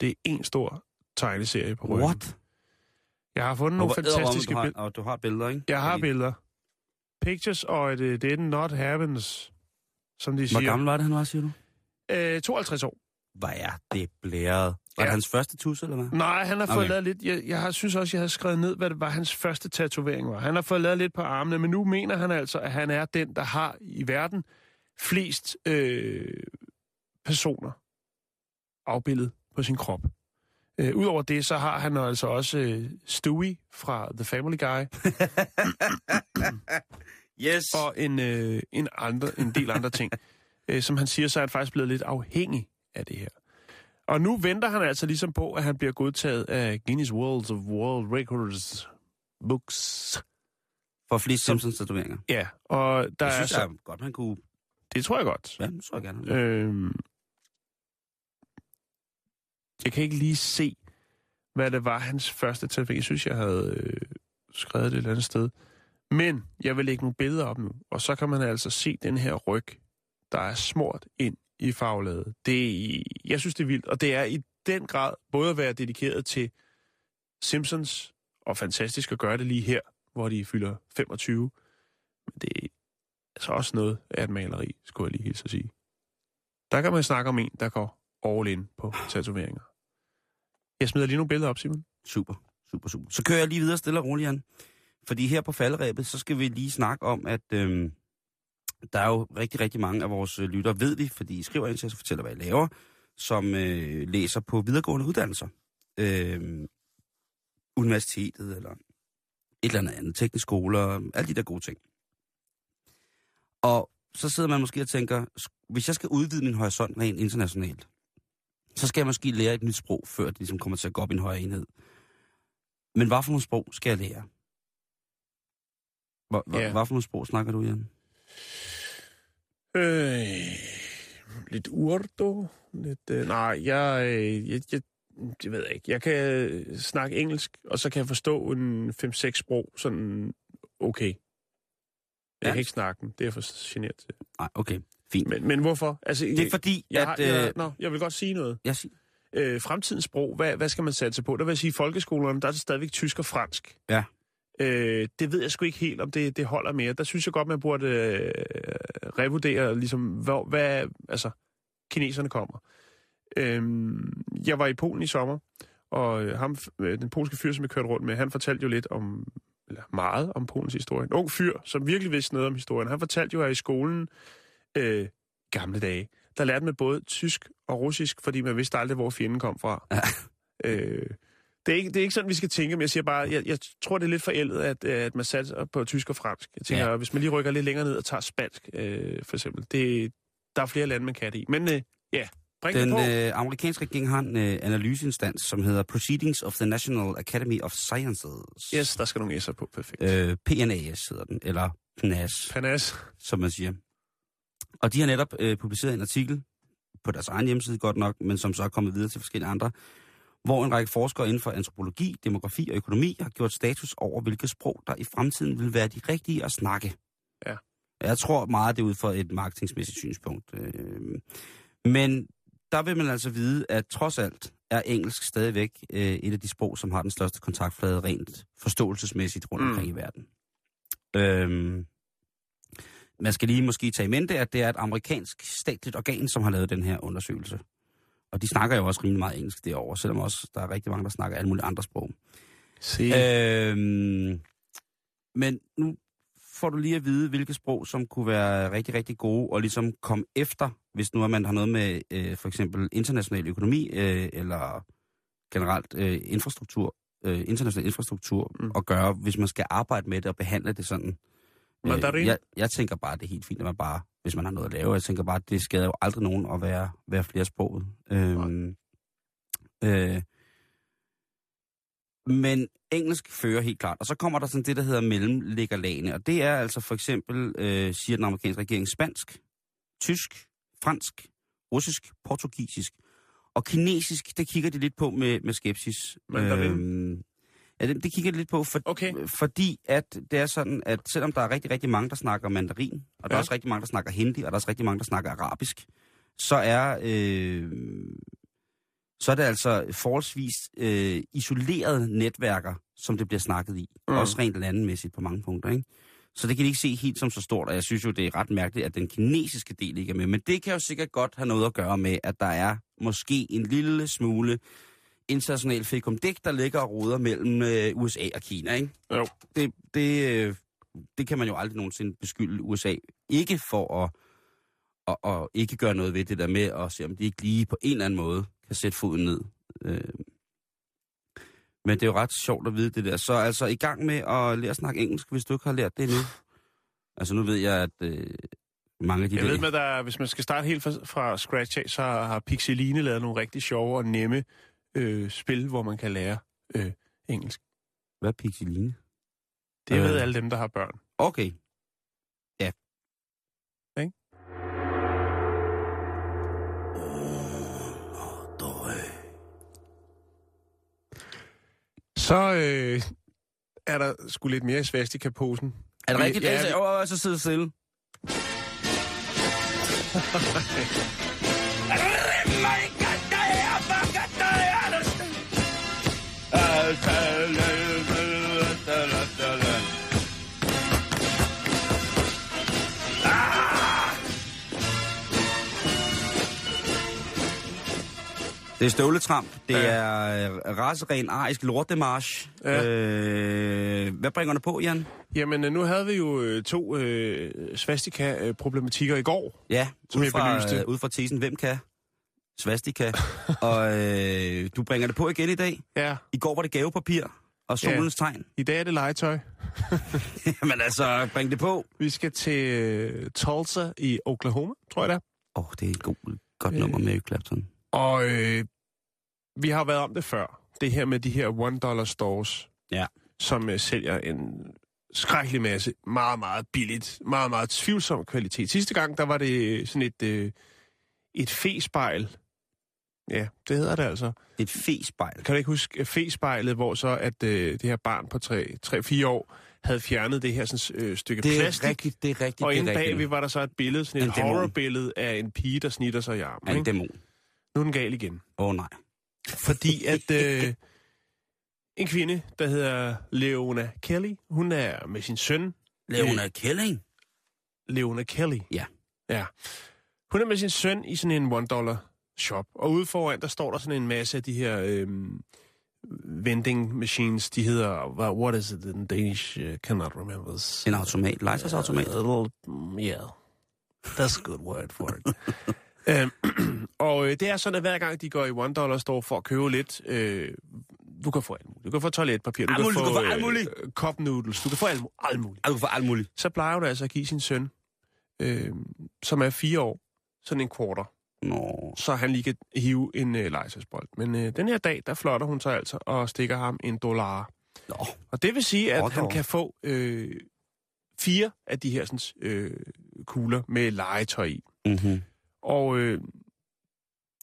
Det er en stor tegneserie på ryggen. What? Jeg har fundet nogle fantastiske billeder. og du har billeder, ikke? Jeg har billeder. Pictures og it, it did not happens, som de Hvor siger. gammel var det, han var, siger du? Øh, 52 år. Hvor er det blæret? Var ja. Det hans første tus, eller hvad? Nej, han har fået Okay. lavet lidt... Jeg, jeg har, synes også, jeg har skrevet ned, hvad det var, hans første tatovering var. Han har fået lavet lidt på armene, men nu mener han altså, at han er den, der har i verden flest øh, personer afbildet på sin krop. Øh, Udover det, så har han altså også øh, Stewie fra The Family Guy, Yes. og en, øh, en, andre, en del andre ting. Øh, som han siger, så er han faktisk blevet lidt afhængig af det her. Og nu venter han altså ligesom på, at han bliver godtaget af Guinness World of World Records Books. For flest Simpsons-tatoveringer. Ja, og der Jeg er synes, så... jeg godt, man kunne... Det tror jeg godt. Ja, det tror jeg gerne. Øhm, jeg kan ikke lige se, hvad det var hans første tatovering. Jeg synes, jeg havde øh, skrevet det et eller andet sted. Men jeg vil lægge nogle billeder op nu, og så kan man altså se den her ryg, der er smurt ind i faglaget. Det, jeg synes, det er vildt, og det er i den grad både at være dedikeret til Simpsons, og fantastisk at gøre det lige her, hvor de fylder 25. Men det er altså også noget af et maleri, skulle jeg lige hilse at sige. Der kan man snakke om en, der går all in på tatoveringer. Jeg smider lige nogle billeder op, Simon. Super, super, super. Så kører jeg lige videre stille og roligt, Jan. Fordi her på falderæbet, så skal vi lige snakke om, at øhm, der er jo rigtig, rigtig mange af vores øh, lyttere, ved vi, fordi I skriver ind til os og fortæller, hvad I laver, som øh, læser på videregående uddannelser. Øh, universitetet eller et eller andet andet, teknisk skole og alle de der gode ting. Og så sidder man måske og tænker, hvis jeg skal udvide min horisont rent internationalt, så skal jeg måske lære et nyt sprog, før det ligesom kommer til at gå op i en højere enhed. Men hvad for nogle sprog skal jeg lære? Hvor, Ja. hvad for nogle sprog snakker du, Jan? Øh, lidt urdo. Lidt, øh, nej, jeg, øh, jeg, jeg, det ved jeg ikke. Jeg kan snakke engelsk, og så kan jeg forstå en 5-6 sprog sådan okay. Jeg Ja. kan ikke snakke dem. Det er jeg for generet til. Nej, okay, fint. Men, men hvorfor? Altså, Det er fordi, jeg, at... har, jeg, øh, nå, jeg vil godt sige noget. jeg siger, Øh, fremtidens sprog, hvad, hvad skal man satse på? Der vil jeg sige, i folkeskolerne, der er det stadigvæk tysk og fransk. Ja. Øh, det ved jeg sgu ikke helt, om det, det holder mere. Der synes jeg godt, man burde øh, revurdere, ligesom, hvor, hvad, altså, kineserne kommer. Øh, jeg var i Polen i sommer, og øh, ham, øh, den polske fyr, som jeg kørte rundt med, han fortalte jo lidt om, eller meget om Polens historie. En ung fyr, som virkelig vidste noget om historien. Han fortalte jo, at i skolen, øh, gamle dage, der lærte man både tysk og russisk, fordi man vidste aldrig, hvor fjenden kom fra. Øh, det, er ikke, det er ikke sådan, vi skal tænke, men jeg siger bare, jeg, jeg tror, det er lidt forældet, at, øh, at man satser på tysk og fransk. Jeg tænker, Ja. hvis man lige rykker lidt længere ned og tager spansk, øh, for eksempel, det, der er flere lande, man kan det i. Men øh, ja, bring den øh, amerikanske regering har en øh, analyseinstans, som hedder Proceedings of the National Academy of Sciences. Yes, der skal nogle S'er på, perfekt. Øh, PNAS hedder den, eller PNAS, Panas. som man siger. Og de har netop øh, publiceret en artikel på deres egen hjemmeside godt nok, men som så er kommet videre til forskellige andre, hvor en række forskere inden for antropologi, demografi og økonomi har gjort status over, hvilke sprog, der i fremtiden vil være de rigtige at snakke. Ja. Jeg tror meget, det er ud fra et marketingsmæssigt synspunkt. Øh, men der vil man altså vide, at trods alt er engelsk stadigvæk øh, et af de sprog, som har den største kontaktflade rent forståelsesmæssigt rundt Mm. omkring i verden. Øhm, man skal lige måske tage i mente, at det er et amerikansk statligt organ, som har lavet den her undersøgelse. Og de snakker jo også rimelig meget engelsk derovre, selvom også der er rigtig mange, der snakker alle mulige andre sprog. Se. Øhm, men nu får du lige at vide, hvilke sprog, som kunne være rigtig, rigtig gode, og ligesom komme efter, hvis nu at man har noget med øh, for eksempel international økonomi, øh, eller generelt øh, infrastruktur, øh, international infrastruktur, Mm. mm. at gøre, hvis man skal arbejde med det og behandle det sådan. Mandarin? Øh, jeg, jeg tænker bare, det er helt fint, at man bare, hvis man har noget at lave, jeg tænker bare, at det skader jo aldrig nogen at være, være flersproget. Øhm, øh, men engelsk fører helt klart. Og så kommer der sådan det, der hedder mellemliggerlagene. Og det er altså for eksempel, øh, siger den amerikanske regering, spansk, tysk, fransk, russisk, portugisisk. Og kinesisk, det kigger de lidt på med, med skepsis. Mandarin? Øhm, ja, det, det kigger de lidt på, for, Okay. fordi at det er sådan, at selvom der er rigtig, rigtig mange, der snakker mandarin, og der er Ja. også rigtig mange, der snakker hindi, og der er også rigtig mange, der snakker arabisk, så er, øh, så er det altså forholdsvis øh, isolerede netværker, som det bliver snakket i. Mm. Også rent landmæssigt på mange punkter, ikke? Så det kan de ikke se helt som så stort, og jeg synes jo, det er ret mærkeligt, at den kinesiske del ikke er med. Men det kan jo sikkert godt have noget at gøre med, at der er måske en lille smule international fikumdik, der ligger og roder mellem øh, USA og Kina, ikke? Jo. Det, det, øh, det kan man jo aldrig nogensinde beskylde USA ikke for at, at, at ikke gøre noget ved det der med at se, om de ikke lige på en eller anden måde kan sætte foden ned. Øh, men det er jo ret sjovt at vide det der. Så altså i gang med at lære at snakke engelsk, hvis du ikke har lært det endnu. Altså nu ved jeg, at øh, mange af de Jeg der... ved, med, der, hvis man skal starte helt fra, fra scratch af, så har Pixeline lavet nogle rigtig sjove og nemme øh, spil, hvor man kan lære øh, engelsk. Hvad er Pixeline? Det Øh. ved alle dem, der har børn. Okay. Ja. Ikke? Så øh, er der sgu lidt mere i svastika-posen. Er det rigtigt? ja, Ja, Åh, så sidder stille. Det er støvletramp. Det Ja. er øh, raseren arisk lortemarsch. Ja. Øh, hvad bringer du på, Jan? Jamen, øh, nu havde vi jo øh, to øh, svastika-problematikker i går. Ja, Som ud jeg fra, belyste. øh, ud fra tesen, hvem kan? Svastika. og øh, du bringer det på igen i dag. Ja, I går var det gavepapir og solens tegn. i dag er det legetøj. Men altså, bring det på. Vi skal til Tulsa i Oklahoma, tror jeg det er. Åh, oh, det er et god, godt nummer med Clapton. Og øh, vi har været om det før. Det her med de her one-dollar stores, Ja. som øh, sælger en skrækkelig masse, meget, meget billigt, meget, meget tvivlsom kvalitet. Sidste gang, der var det sådan et, øh, et fespejl. Ja, det hedder det altså. Et fespejl. Kan du ikke huske øh, fespejlet, hvor så at øh, det her barn på 3-4 år havde fjernet det her sådan, øh, stykke Det er plastik. rigtigt, det er rigtigt. og inde bagved var der så et billede, sådan et horrorbillede af en pige, der snitter sig i armen. En dæmon. Nu er den gal igen. Åh oh, nej. Fordi at øh, en kvinde, der hedder Leona Kelly, hun er med sin søn, Leona Kelling? Leona Kelly. Ja. Ja. Hun er med sin søn i sådan en one-dollar shop. Og ude foran, der står der sådan en masse af de her øhm, vending machines. De hedder, what, is it in Danish? Uh, cannot remember. En automat. Legetøjsautomat. Little, mm, yeah. That's a good word for it. øhm, og øh, det er sådan, at hver gang de går i one dollar store for at købe lidt, øh, du kan få alt muligt. Du kan få toiletpapir, du Alt kan få, du kan få alt muligt. øh, cup noodles, du kan få alt, alt muligt. Du for alt muligt? Så plejer hun altså at give sin søn, øh, som er fire år, sådan en quarter, Nå. så han lige kan hive en øh, legetøjsbold. Men øh, den her dag, der flotter hun sig altså og stikker ham en dollar. Nå. Og det vil sige, at da han kan få øh, fire af de her sådan, øh, kugler med legetøj i. Mm-hmm. Og øh,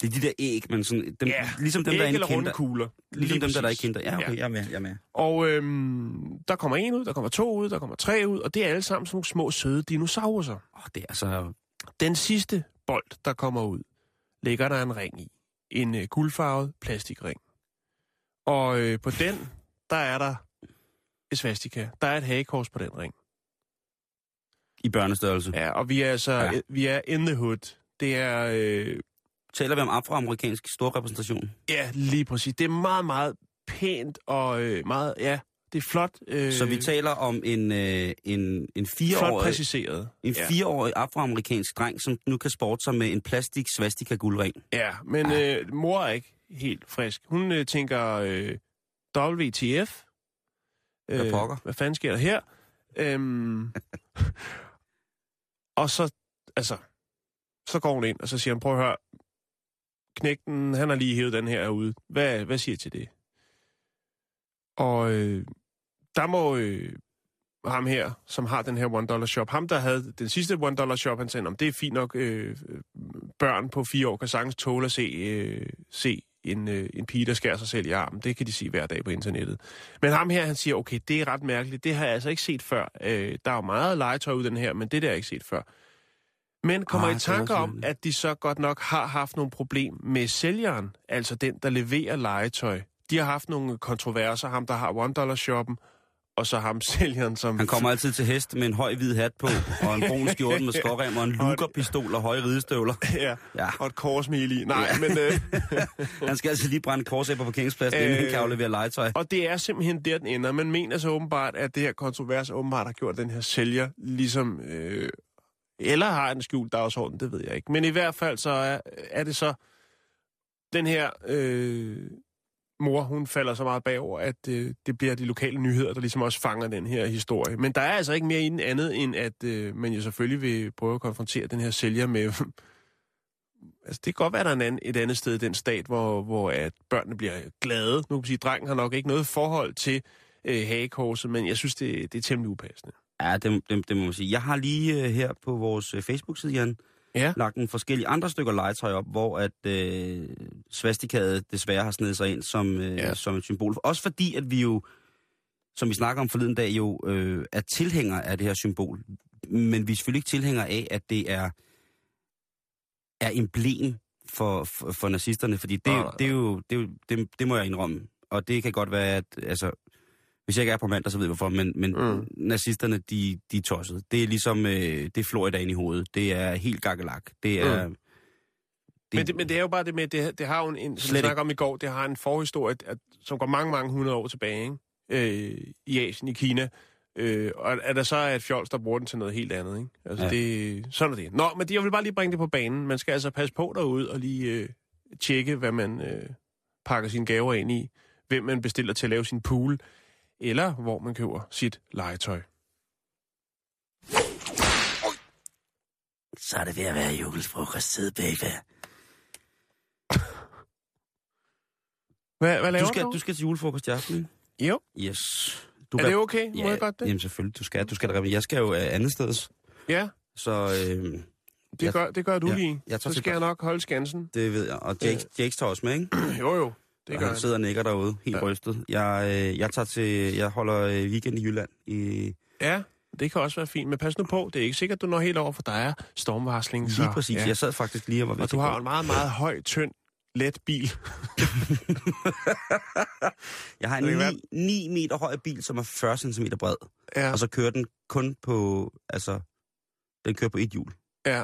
Det er de der æg, men sådan... Dem, Ja, ligesom dem, æg der er eller kinder. kugler. Ligesom Lige dem, der er i præcis. kinder. Ja, okay, Ja. jeg er med, jeg er med. Og øhm, der kommer en ud, der kommer to ud, der kommer tre ud, og det er alle sammen sådan nogle små søde dinosaurer. Åh, det er altså... Den sidste bold, der kommer ud, ligger der en ring i. En øh, guldfarvet plastikring. Og øh, på den, der er der et svastika. Der er et hagekors på den ring. I børnestørrelse. Ja, og vi er altså, ja. vi er in the hood. Det er, øh, Taler vi om afroamerikansk storrepræsentation? ja, lige præcis. Det er meget, meget pænt og øh, meget, ja, det er flot. Øh, Så vi taler om en, øh, en, en flot fireårig, præciseret. en ja. fireårig afroamerikansk dreng, som nu kan sporte sig med en plastik svastika guldring. Ja, men øh, mor er ikke helt frisk. Hun øh, tænker, øh, WTF? Hvad pokker? Hvad fanden sker der her? Øhm, og så, altså, så går hun ind, og så siger hun, prøv at høre, knægten, han har lige hævet den her herude. Hvad, hvad siger I til det? Og øh, der må øh, ham her, som har den her one dollar shop, ham der havde den sidste one dollar shop, han sagde, om det er fint nok, øh, børn på fire år kan sagtens tåle at se, øh, se en, øh, en pige, der skærer sig selv i armen. Det kan de sige hver dag på internettet. Men ham her, han siger, okay, det er ret mærkeligt. Det har jeg altså ikke set før. Øh, der er jo meget legetøj ud den her, men det der har jeg ikke set før. Men kommer Ej, I tanke om, at de så godt nok har haft nogle problem med sælgeren, altså den, der leverer legetøj. De har haft nogle kontroverser, ham der har one dollar shoppen, og så ham sælgeren, som... Han kommer altid til hest med en høj hvid hat på, og en brun skjorte med skrårem, og en lukerpistol og høje ridestøvler. ja, Ja. og et korsmil i. Nej, men... Øh, Han skal altid lige brænde kors af på parkeringspladsen, inden han Øh, kan aflevere legetøj. og det er simpelthen der, den ender. Man mener så åbenbart, at det her kontrovers åbenbart har gjort den her sælger ligesom... Øh, eller har en skjult dagsorden, det ved jeg ikke. Men i hvert fald så er, er det så den her øh, mor, hun falder så meget bagover, at øh, det bliver de lokale nyheder, der ligesom også fanger den her historie. Men der er altså ikke mere i den andet, end at øh, man jo selvfølgelig vil prøve at konfrontere den her sælger med... altså, det kan godt være, at der er en anden, et andet sted i den stat, hvor, hvor at børnene bliver glade. Nu kan man sige, at drengen har nok ikke noget forhold til øh, hagekorset, men jeg synes, det, det er temmelig upassende. Ja, det, det, det må man sige. Jeg har lige uh, her på vores uh, Facebook-side, Jan, Ja. lagt en forskellige andre stykker legetøj op, hvor at uh, svastikaet desværre har snedet sig ind som, uh, Ja. ja. som et symbol. Også fordi, at vi jo, som vi snakker om forleden dag, jo uh, er tilhængere af det her symbol. Men vi er selvfølgelig ikke tilhængere af, at det er, er emblem for, for, for nazisterne, fordi det, Nej, nej, det, er jo, det, er jo, det, det må jeg indrømme. Og det kan godt være, at altså, hvis jeg ikke er på mandag, så ved jeg hvorfor, men, men Mm. nazisterne, de, de er tossede. Det er ligesom, øh, det er Florida ind i hovedet. Det er helt gakkelak. Det er... Mm. Men det, men det er jo bare det med, det, det har jo en, en som vi snakker om i går, det har en forhistorie, at, som går mange, mange hundrede år tilbage, ikke? Øh, i Asien, i Kina. Øh, og at der så er et fjols, der bruger den til noget helt andet, ikke? Altså, ja. Det, sådan er det. Nå, men det, jeg vil bare lige bringe det på banen. Man skal altså passe på derude og lige øh, tjekke, hvad man øh, pakker sine gaver ind i, hvem man bestiller til at lave sin pool, eller hvor man køber sit legetøj. Så er det ved at være julefrokosttid, baby. Hvad, hvad laver Du skal, du? du skal til julefrokost i aften? Jo. Yes. Du Er det okay? Må Ja, jeg godt det? Jamen selvfølgelig, du skal. Du skal da, jeg skal jo uh, andet sted. Ja, Så øh, det, Jeg- gør, det gør du ja, lige. jeg tager Så skal jeg nok holde skansen. det ved jeg. Og Jake, Jake tager også med, ikke? Jo, jo. Det gør han sidder og nikker derude, helt Ja. rystet. Jeg, øh, jeg tager til, jeg holder øh, weekend i Jylland. I, Ja, det kan også være fint, men pas nu på, det er ikke sikkert, du når helt over, for der er stormvarsling. lige så, præcis. Ja. Jeg sad faktisk lige og var ved Og du har en meget, meget høj, tynd, let bil. Jeg har en 9, 9 meter høj bil, som er 40 cm bred. Ja, Og så kører den kun på, altså, den kører på et hjul. ja.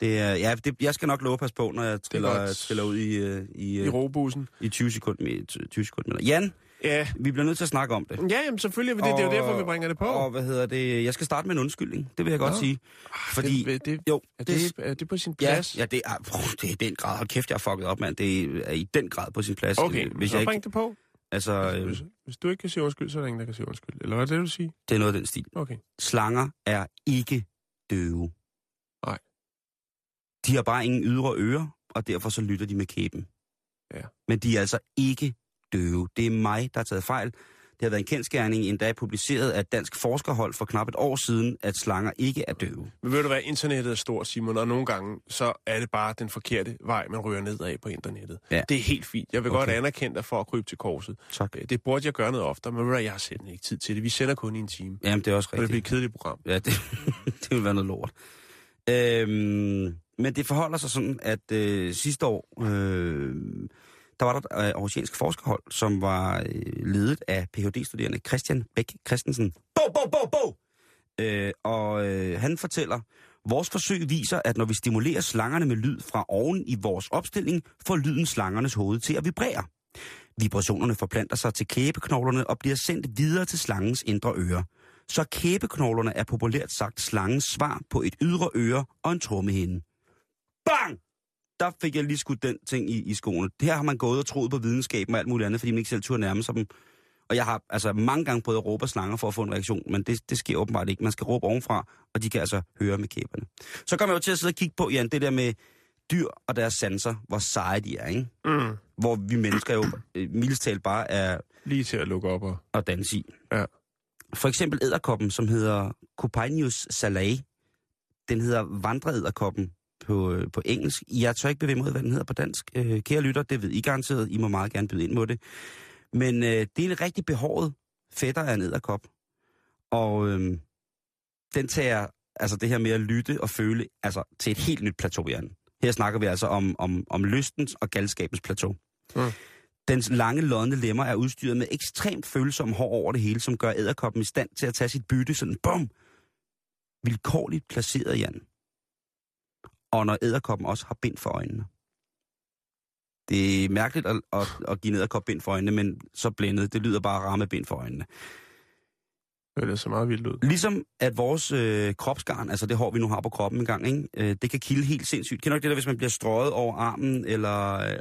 Det er, ja, det, jeg skal nok love passe på, når jeg triller, triller ud i, øh, i, i øh, robussen. i 20 sekunder. med- 20 sekunder. Jan, Ja. vi bliver nødt til at snakke om det. ja, jamen selvfølgelig, det, det er jo derfor, vi bringer det på. Og hvad hedder det? Jeg skal starte med en undskyldning. Det vil jeg godt Nå. sige. Fordi, det, det, jo, er, det, er det på sin ja, plads? ja, det er, oh, det er i den grad. Hold kæft, jeg har fucket op, mand. Det er i den grad på sin plads. Okay, Øh, hvis så jeg bring ikke, det på. altså, øh, Hvis, hvis du ikke kan sige undskyld, så er der ingen, der kan sige undskyld. Eller hvad er det, du siger? det er noget af den stil. Okay. Slanger er ikke døve. De har bare ingen ydre ører, og derfor så lytter de med kæben. Ja. Men de er altså ikke døve. Det er mig, der har taget fejl. Det har været en kendskærning, endda publiceret af et dansk forskerhold for knap et år siden, at slanger ikke er døve. Men ved du hvad, internettet er stort, Simon, og nogle gange, så er det bare den forkerte vej, man ryger nedad på internettet. Ja. Det er helt fint. Jeg vil okay. Godt anerkende dig for at krybe til korset. Tak. Øh, Det burde jeg gøre noget oftere, men ved du jeg har simpelthen ikke tid til det. Vi sender kun i en time. Jamen, det er også Og det bliver rigtigt. et kedeligt program. Ja, det, det vil være noget lort. Øhm, men det forholder sig sådan, at øh, sidste år, øh, der var der et øh, aarhusiansk forskerhold, som var øh, ledet af Ph.D.-studerende Christian Bæk Christensen. Bo, bo, bo, bo! Øh, og øh, han fortæller, vores forsøg viser, at når vi stimulerer slangerne med lyd fra oven i vores opstilling, får lyden slangernes hoved til at vibrere. Vibrationerne forplanter sig til kæbeknoglerne og bliver sendt videre til slangens indre øre. Så kæbeknoglerne er populært sagt slangens svar på et ydre øre og en trommehinde. Bang! Der fik jeg lige skudt den ting i, i skoene. Her har man gået og troet på videnskaben og alt muligt andet, fordi man ikke selv turde nærme sig dem. Og jeg har altså mange gange prøvet at råbe slanger for at få en reaktion, men det, det sker åbenbart ikke. Man skal råbe ovenfra, og de kan altså høre med kæberne. Så kommer jeg jo til at sidde og kigge på, Jan, det der med dyr og deres sanser, hvor seje de er, ikke? Mm. Hvor vi mennesker jo øh, mildest talt bare er Lige til at lukke op og... at danse i. Ja. For eksempel æderkoppen, som hedder Copainius salae. Den hedder vandreæderkoppen på, øh, på engelsk. Jeg tør ikke bevæge mig ud, hvad den hedder på dansk. Øh, kære lytter, det ved I garanteret. I må meget gerne byde ind mod det. Men øh, det er en rigtig behåret fætter af en æderkop. Og øh, den tager altså det her med at lytte og føle, altså til et helt nyt plateau, Jan. Her snakker vi altså om, om, om lystens og galskabens plateau. Mm. Dens lange, lodne lemmer er udstyret med ekstremt følsomme hår over det hele, som gør æderkoppen i stand til at tage sit bytte sådan, bum, vilkårligt placeret, Jan. Og når æderkoppen også har bind for øjnene. Det er mærkeligt at, at, at give en æderkop bind for øjnene, men så blændet. Det lyder bare ramme bind for øjnene. Det er så meget vildt ud. Ligesom at vores øh, kropsgarn, altså det hår, vi nu har på kroppen en gang, ikke? Øh, det kan kilde helt sindssygt. Kender du ikke det der, hvis man bliver strøget over armen, eller øh,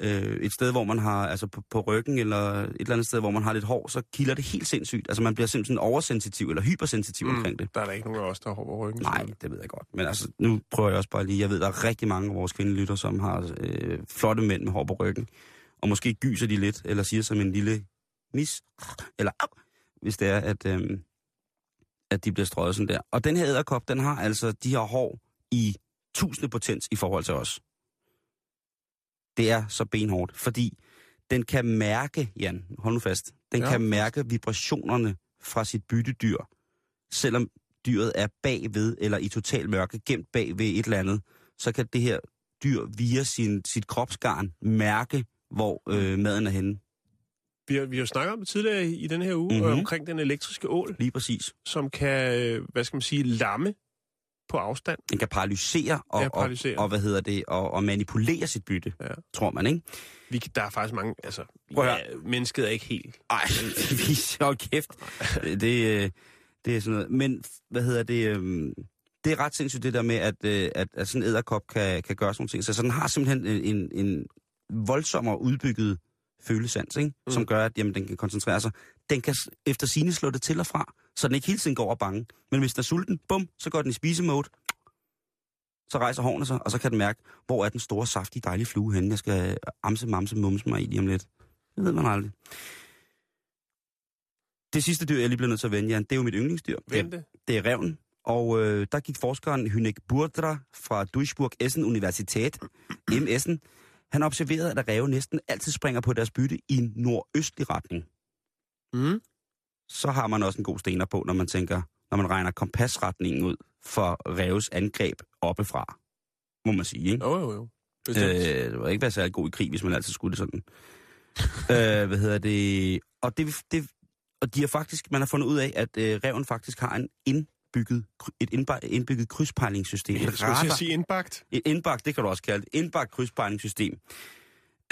et sted, hvor man har, altså på, på ryggen, eller et eller andet sted, hvor man har lidt hår, så kilder det helt sindssygt. Altså man bliver simpelthen oversensitiv, eller hypersensitiv mm. omkring det. Der er der ikke nogen af os, der har hår på ryggen. Nej, det ved jeg godt. Men altså, nu prøver jeg også bare lige, jeg ved, der er rigtig mange af vores kvindelytter, som har øh, flotte mænd med hår på ryggen. Og måske gyser de lidt, eller siger som en lille nis, eller au, hvis det er, at, øh, at de bliver strøget sådan der. Og den her æderkop, den har altså de her hår i tusinde potens i forhold til os. Det er så benhårdt, fordi den kan mærke, Jan, hold nu fast, den Ja. kan mærke vibrationerne fra sit byttedyr, selvom dyret er bagved eller i total mørke, gemt bagved et eller andet, så kan det her dyr via sin, sit kropsgarn mærke, hvor øh, maden er henne. Vi har, vi har snakket om det tidligere i, i den her uge, Mhm. mm-hmm. omkring den elektriske ål, Lige præcis. som kan, øh, hvad skal man sige, lamme på afstand. Den kan paralysere og, Ja, og, paralysere. og, hvad hedder det, og, og manipulere sit bytte, Ja. tror man, ikke? Vi, der er faktisk mange, altså, Prøv ja, mennesket er ikke helt. Ej, vi hold kæft. Det, øh, det er sådan noget. Men hvad hedder det? øhm, Det er ret sindssygt det der med, at, øh, at, at sådan en æderkop kan, kan gøre sådan nogle ting. Så, så den har simpelthen en, en, en voldsommere udbygget følesans, ikke? Mm. som gør, at jamen, den kan koncentrere sig. Den kan efter sine slå det til og fra, så den ikke hele tiden går og bange. Men hvis den er sulten, bum, så går den i spisemode. Så rejser hårene sig, og så kan den mærke, hvor er den store, saftige, dejlige flue henne, jeg skal amse, mamse, mumse mig i lige om lidt. Det ved man aldrig. Det sidste dyr, jeg lige bliver nødt til at vende, Jan, det er jo mit yndlingsdyr. Vente. Det er revnen. Og øh, der gik forskeren Hynek Burdra fra Duisburg Essen Universitet, MS'en, han observerede, at ræve næsten altid springer på deres bytte i en nordøstlig retning. Mm. Så har man også en god stener på, når man tænker, når man regner kompasretningen ud for ræves angreb oppefra. Må man sige, ikke? Jo, jo, jo. Bestemt. Øh, det var ikke være særlig god i krig, hvis man altid skulle det sådan. øh, hvad hedder det? Og, det, det, og de har faktisk, man har fundet ud af, at øh, reven faktisk har en indbygget, et indbygget krydspejlingssystem. Jeg skulle sige indbagt. et indbagt, det kan du også kalde det, indbagt krydspejlingssystem.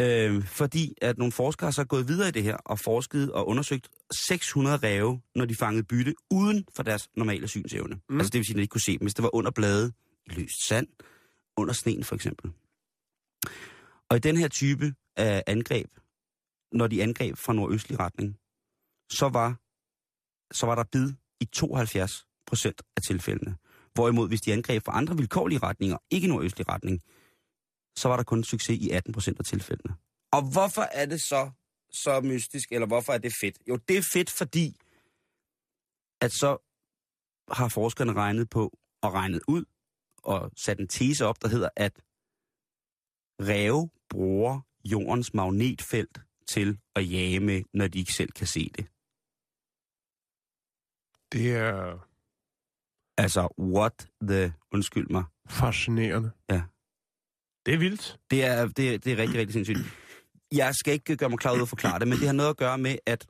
Øh, fordi at nogle forskere så er gået videre i det her og forsket og undersøgt 600 ræve, når de fangede bytte uden for deres normale synsevne. Mm. Altså det vil sige, at de ikke kunne se dem, hvis det var under blade, i løst sand, under sneen for eksempel. Og i den her type af angreb, når de angreb fra nordøstlig retning, så var, så var der bid i 72 procent af tilfældene. Hvorimod, hvis de angreb fra andre vilkårlige retninger, ikke nordøstlig retning, så var der kun succes i 18 procent af tilfældene. Og hvorfor er det så så mystisk, eller hvorfor er det fedt? Jo, det er fedt, fordi at så har forskerne regnet på og regnet ud og sat en tese op, der hedder, at ræve bruger jordens magnetfelt til at jage med, når de ikke selv kan se det. Det er Altså, what the... Undskyld mig. fascinerende. Ja. Det er vildt. Det er, det, det er rigtig, rigtig sindssygt. Jeg skal ikke gøre mig klar ud at forklare det, men det har noget at gøre med, at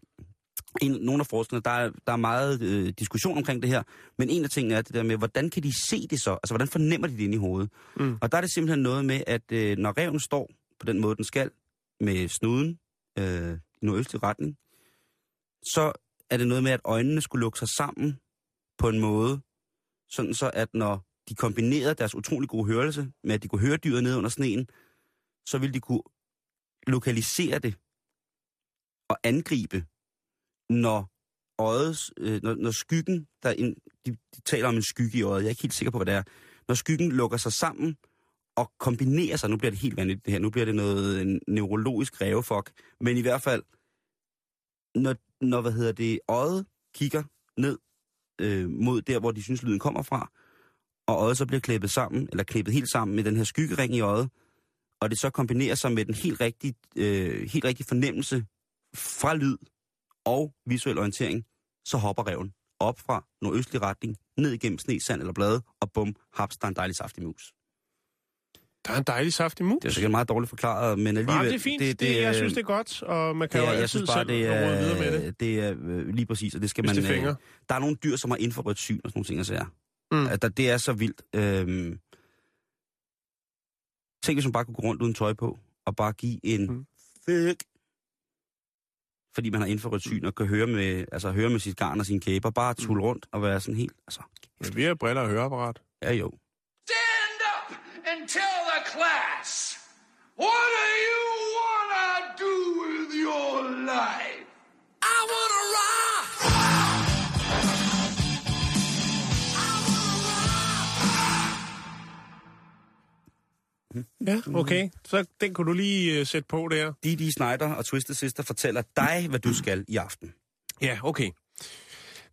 en, nogle af forskerne, der er, der er meget øh, diskussion omkring det her, men en af tingene er det der med, hvordan kan de se det så? Altså, hvordan fornemmer de det inde i hovedet? Mm. Og der er det simpelthen noget med, at øh, når reven står på den måde, den skal, med snuden øh, i nordøstlig retning, så er det noget med, at øjnene skulle lukke sig sammen på en måde, sådan så at når de kombinerede deres utrolig gode hørelse med, at de kunne høre dyret nede under sneen, så ville de kunne lokalisere det og angribe, når øjets, øh, når, når skyggen, der en, de, de taler om en skygge i øjet, jeg er ikke helt sikker på, hvad det er, når skyggen lukker sig sammen og kombinerer sig, nu bliver det helt vanvittigt det her, nu bliver det noget en neurologisk rævefok, men i hvert fald, når, når hvad hedder det, øjet kigger ned øh, mod der, hvor de synes, lyden kommer fra, og øjet så bliver klippet sammen, eller klippet helt sammen med den her skyggering i øjet, og det så kombinerer sig med den helt rigtige, øh, helt rigtige fornemmelse fra lyd og visuel orientering, så hopper reven op fra nordøstlig retning, ned igennem sne, sand eller blade, og bum, haps, der er en dejlig saftig mus. Der er en dejlig saftig mus. Det er sikkert meget dårligt forklaret, men alligevel... Nej, det er fint. Det, det, jeg synes, det er godt, og man kan det jo er, altid jeg synes bare, selv det råde videre med er, det. det er øh, lige præcis, og det skal Hvis man... det fænger. Øh, der er nogle dyr, som har infrarødt syn og sådan nogle ting, jeg siger. Mm. At der, det er så vildt. Øhm, tænk, hvis man bare kunne gå rundt uden tøj på, og bare give en Mm. fuck. Fordi man har infrarødt syn og kan høre med, altså, høre med sit garn og sine kæber. Bare Mm. tulle rundt og være sådan helt... Altså, Men vi har briller og høreapparat. ja jo. Stand up and tell the class what do you wanna do with your life? Ja, okay. Så den kunne du lige uh, sætte på der. Didi Snyder og Twisted Sister fortæller dig, hvad du skal i aften. Ja, okay.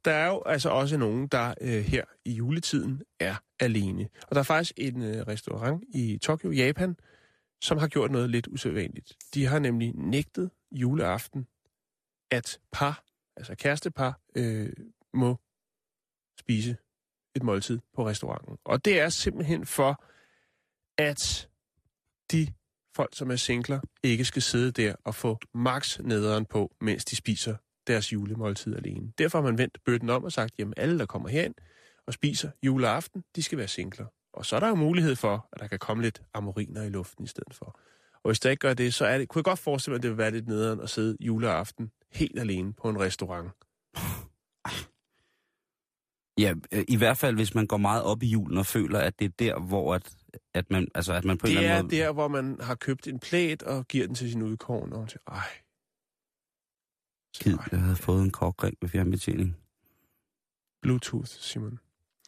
Der er jo altså også nogen, der øh, her i juletiden er alene. Og der er faktisk en øh, restaurant i Tokyo, Japan, som har gjort noget lidt usædvanligt. De har nemlig nægtet juleaften, at par, altså kærestepar, øh, må spise et måltid på restauranten. Og det er simpelthen for, at de folk, som er singler, ikke skal sidde der og få max nederen på, mens de spiser deres julemåltid alene. Derfor har man vendt bøtten om og sagt, jamen alle, der kommer herind og spiser juleaften, de skal være singler. Og så er der jo mulighed for, at der kan komme lidt amoriner i luften i stedet for. Og hvis der ikke gør det, så er det, kunne jeg godt forestille mig, at det vil være lidt nederen at sidde juleaften helt alene på en restaurant. Ja, i hvert fald, hvis man går meget op i julen og føler, at det er der, hvor at, at, man, altså, at man på en Det eller er anden måde... der, hvor man har købt en plæt og giver den til sin udkårn, og siger, ej. Kid, jeg havde fået en kokring med fjernbetjening. Bluetooth, Simon.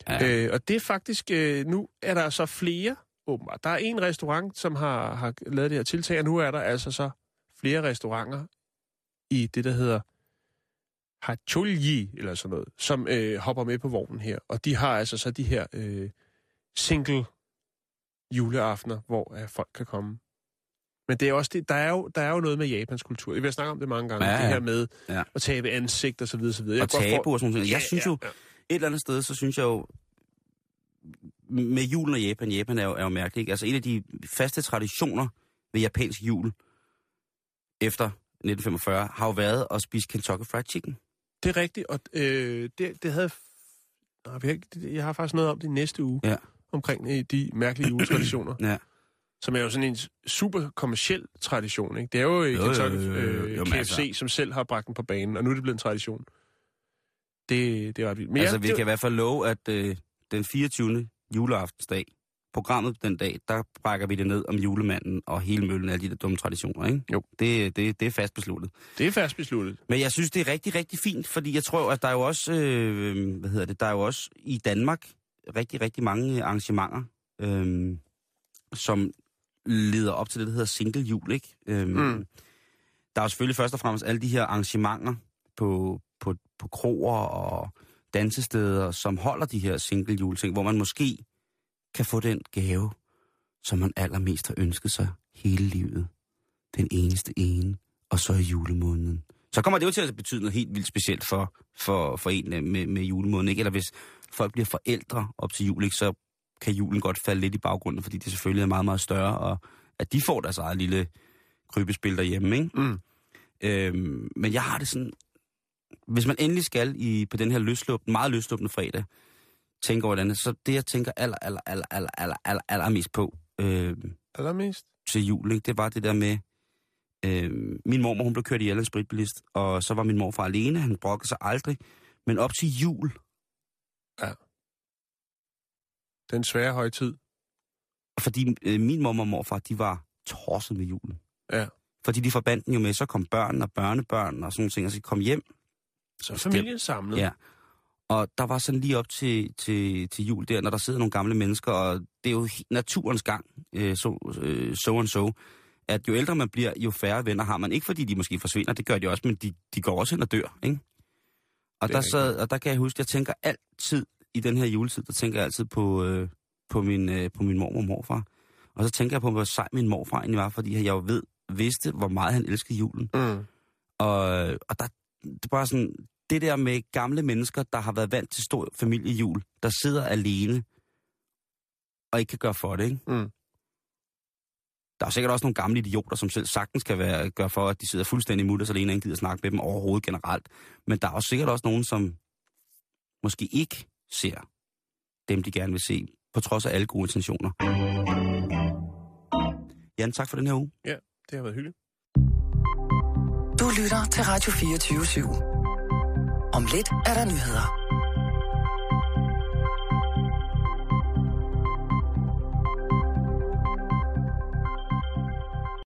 Ja. Øh, og det er faktisk, øh, nu er der så flere, åbenbart. Der er en restaurant, som har, har lavet det her tiltag, og nu er der altså så flere restauranter i det, der hedder Hachulji, eller sådan noget, som øh, hopper med på vognen her. Og de har altså så de her øh, single juleaftener, hvor øh, folk kan komme. Men det er også det, der er jo, der er jo noget med Japans kultur. Vi har snakket om det mange gange, Ja, det her med Ja. at tabe ansigt og så videre, så videre. Jeg Og tabu for- og sådan noget. Jeg Ja, synes jo, ja. et eller andet sted, så synes jeg jo, med julen og Japan, Japan er jo, er jo mærkeligt? Altså en af de faste traditioner ved japansk jul, efter 1945, har jo været at spise Kentucky Fried Chicken. Det er rigtigt, og øh, det, det havde... Det- jeg har faktisk noget om det næste uge, Ja. Omkring øh, de mærkelige juletraditioner, Ja. som er jo sådan en super kommersiel tradition, ikke? Det er jo, Jo, jo, Kentucky, øh, Jo, KFC, altså- som selv har bragt den på banen, og nu er det blevet en tradition. Det, det er ret vildt. Men altså, ja, vi det, kan i hvert fald love, at øh, den 24. juleaftensdag, programmet den dag, der brækker vi det ned om julemanden og hele møllen af de der dumme traditioner, ikke? Jo. Det, det, det er fast besluttet. det er fast besluttet. Men jeg synes, det er rigtig, rigtig fint, fordi jeg tror, at der er jo også, øh, hvad hedder det, der er jo også i Danmark rigtig, rigtig mange arrangementer, øh, som leder op til det, der hedder single jul, ikke? Øh, Mm. Der er jo selvfølgelig først og fremmest alle de her arrangementer på, på, på kroer og dansesteder, som holder de her single juleting, hvor man måske kan få den gave, som man allermest har ønsket sig hele livet. Den eneste ene, og så i julemåneden. Så kommer det jo til at betyde noget helt vildt specielt for, for, for en øh, med, med julemåden, ikke? Eller hvis folk bliver forældre op til jul, ikke? så kan julen godt falde lidt i baggrunden, fordi det selvfølgelig er meget, meget større, og at de får deres eget lille krybespil derhjemme, ikke? Mm. Øhm, men jeg har det sådan, hvis man endelig skal i, på den her løsluppende, meget løsluppende fredag, tænke over det så det jeg tænker aller, aller, aller, aller, aller, aller, aller mest på øh, Allermest. til jul, ikke? det var det der med, øh, min mormor hun blev kørt ihjel af en spritbilist, og så var min morfar alene, han brokkede sig aldrig, men op til jul, Den svære højtid. fordi øh, min mormor og morfar, de var tosset med julen. Ja. Fordi de forbandt den jo med, så kom børn og børnebørn og sådan nogle ting, og så kom hjem, Så familien samlet. Ja. Og der var sådan lige op til, til, til jul der, når der sidder nogle gamle mennesker, og det er jo naturens gang, øh, så øh, so and so, at jo ældre man bliver, jo færre venner har man. Ikke fordi de måske forsvinder, det gør de også, men de, de går også hen og dør, ikke? Og er der, sad, og der kan jeg huske, jeg tænker altid i den her juletid, der tænker jeg altid på, øh, på, min, øh, på min mormor og morfar. Og så tænker jeg på, hvor sej min morfar egentlig var, fordi jeg jo ved, vidste, hvor meget han elskede julen. Mm. Og, og der, det er bare sådan, det der med gamle mennesker, der har været vant til stor familiejul, der sidder alene og ikke kan gøre for det, ikke? Mm. Der er sikkert også nogle gamle idioter, som selv sagtens kan være, gøre for, at de sidder fuldstændig mutters alene, og ikke gider snakke med dem overhovedet generelt. Men der er også sikkert også nogen, som måske ikke ser dem, de gerne vil se, på trods af alle gode intentioner. Jan, tak for den her uge. Ja, det har været hyggeligt. Du lytter til Radio 24 /7. Om lidt er der nyheder.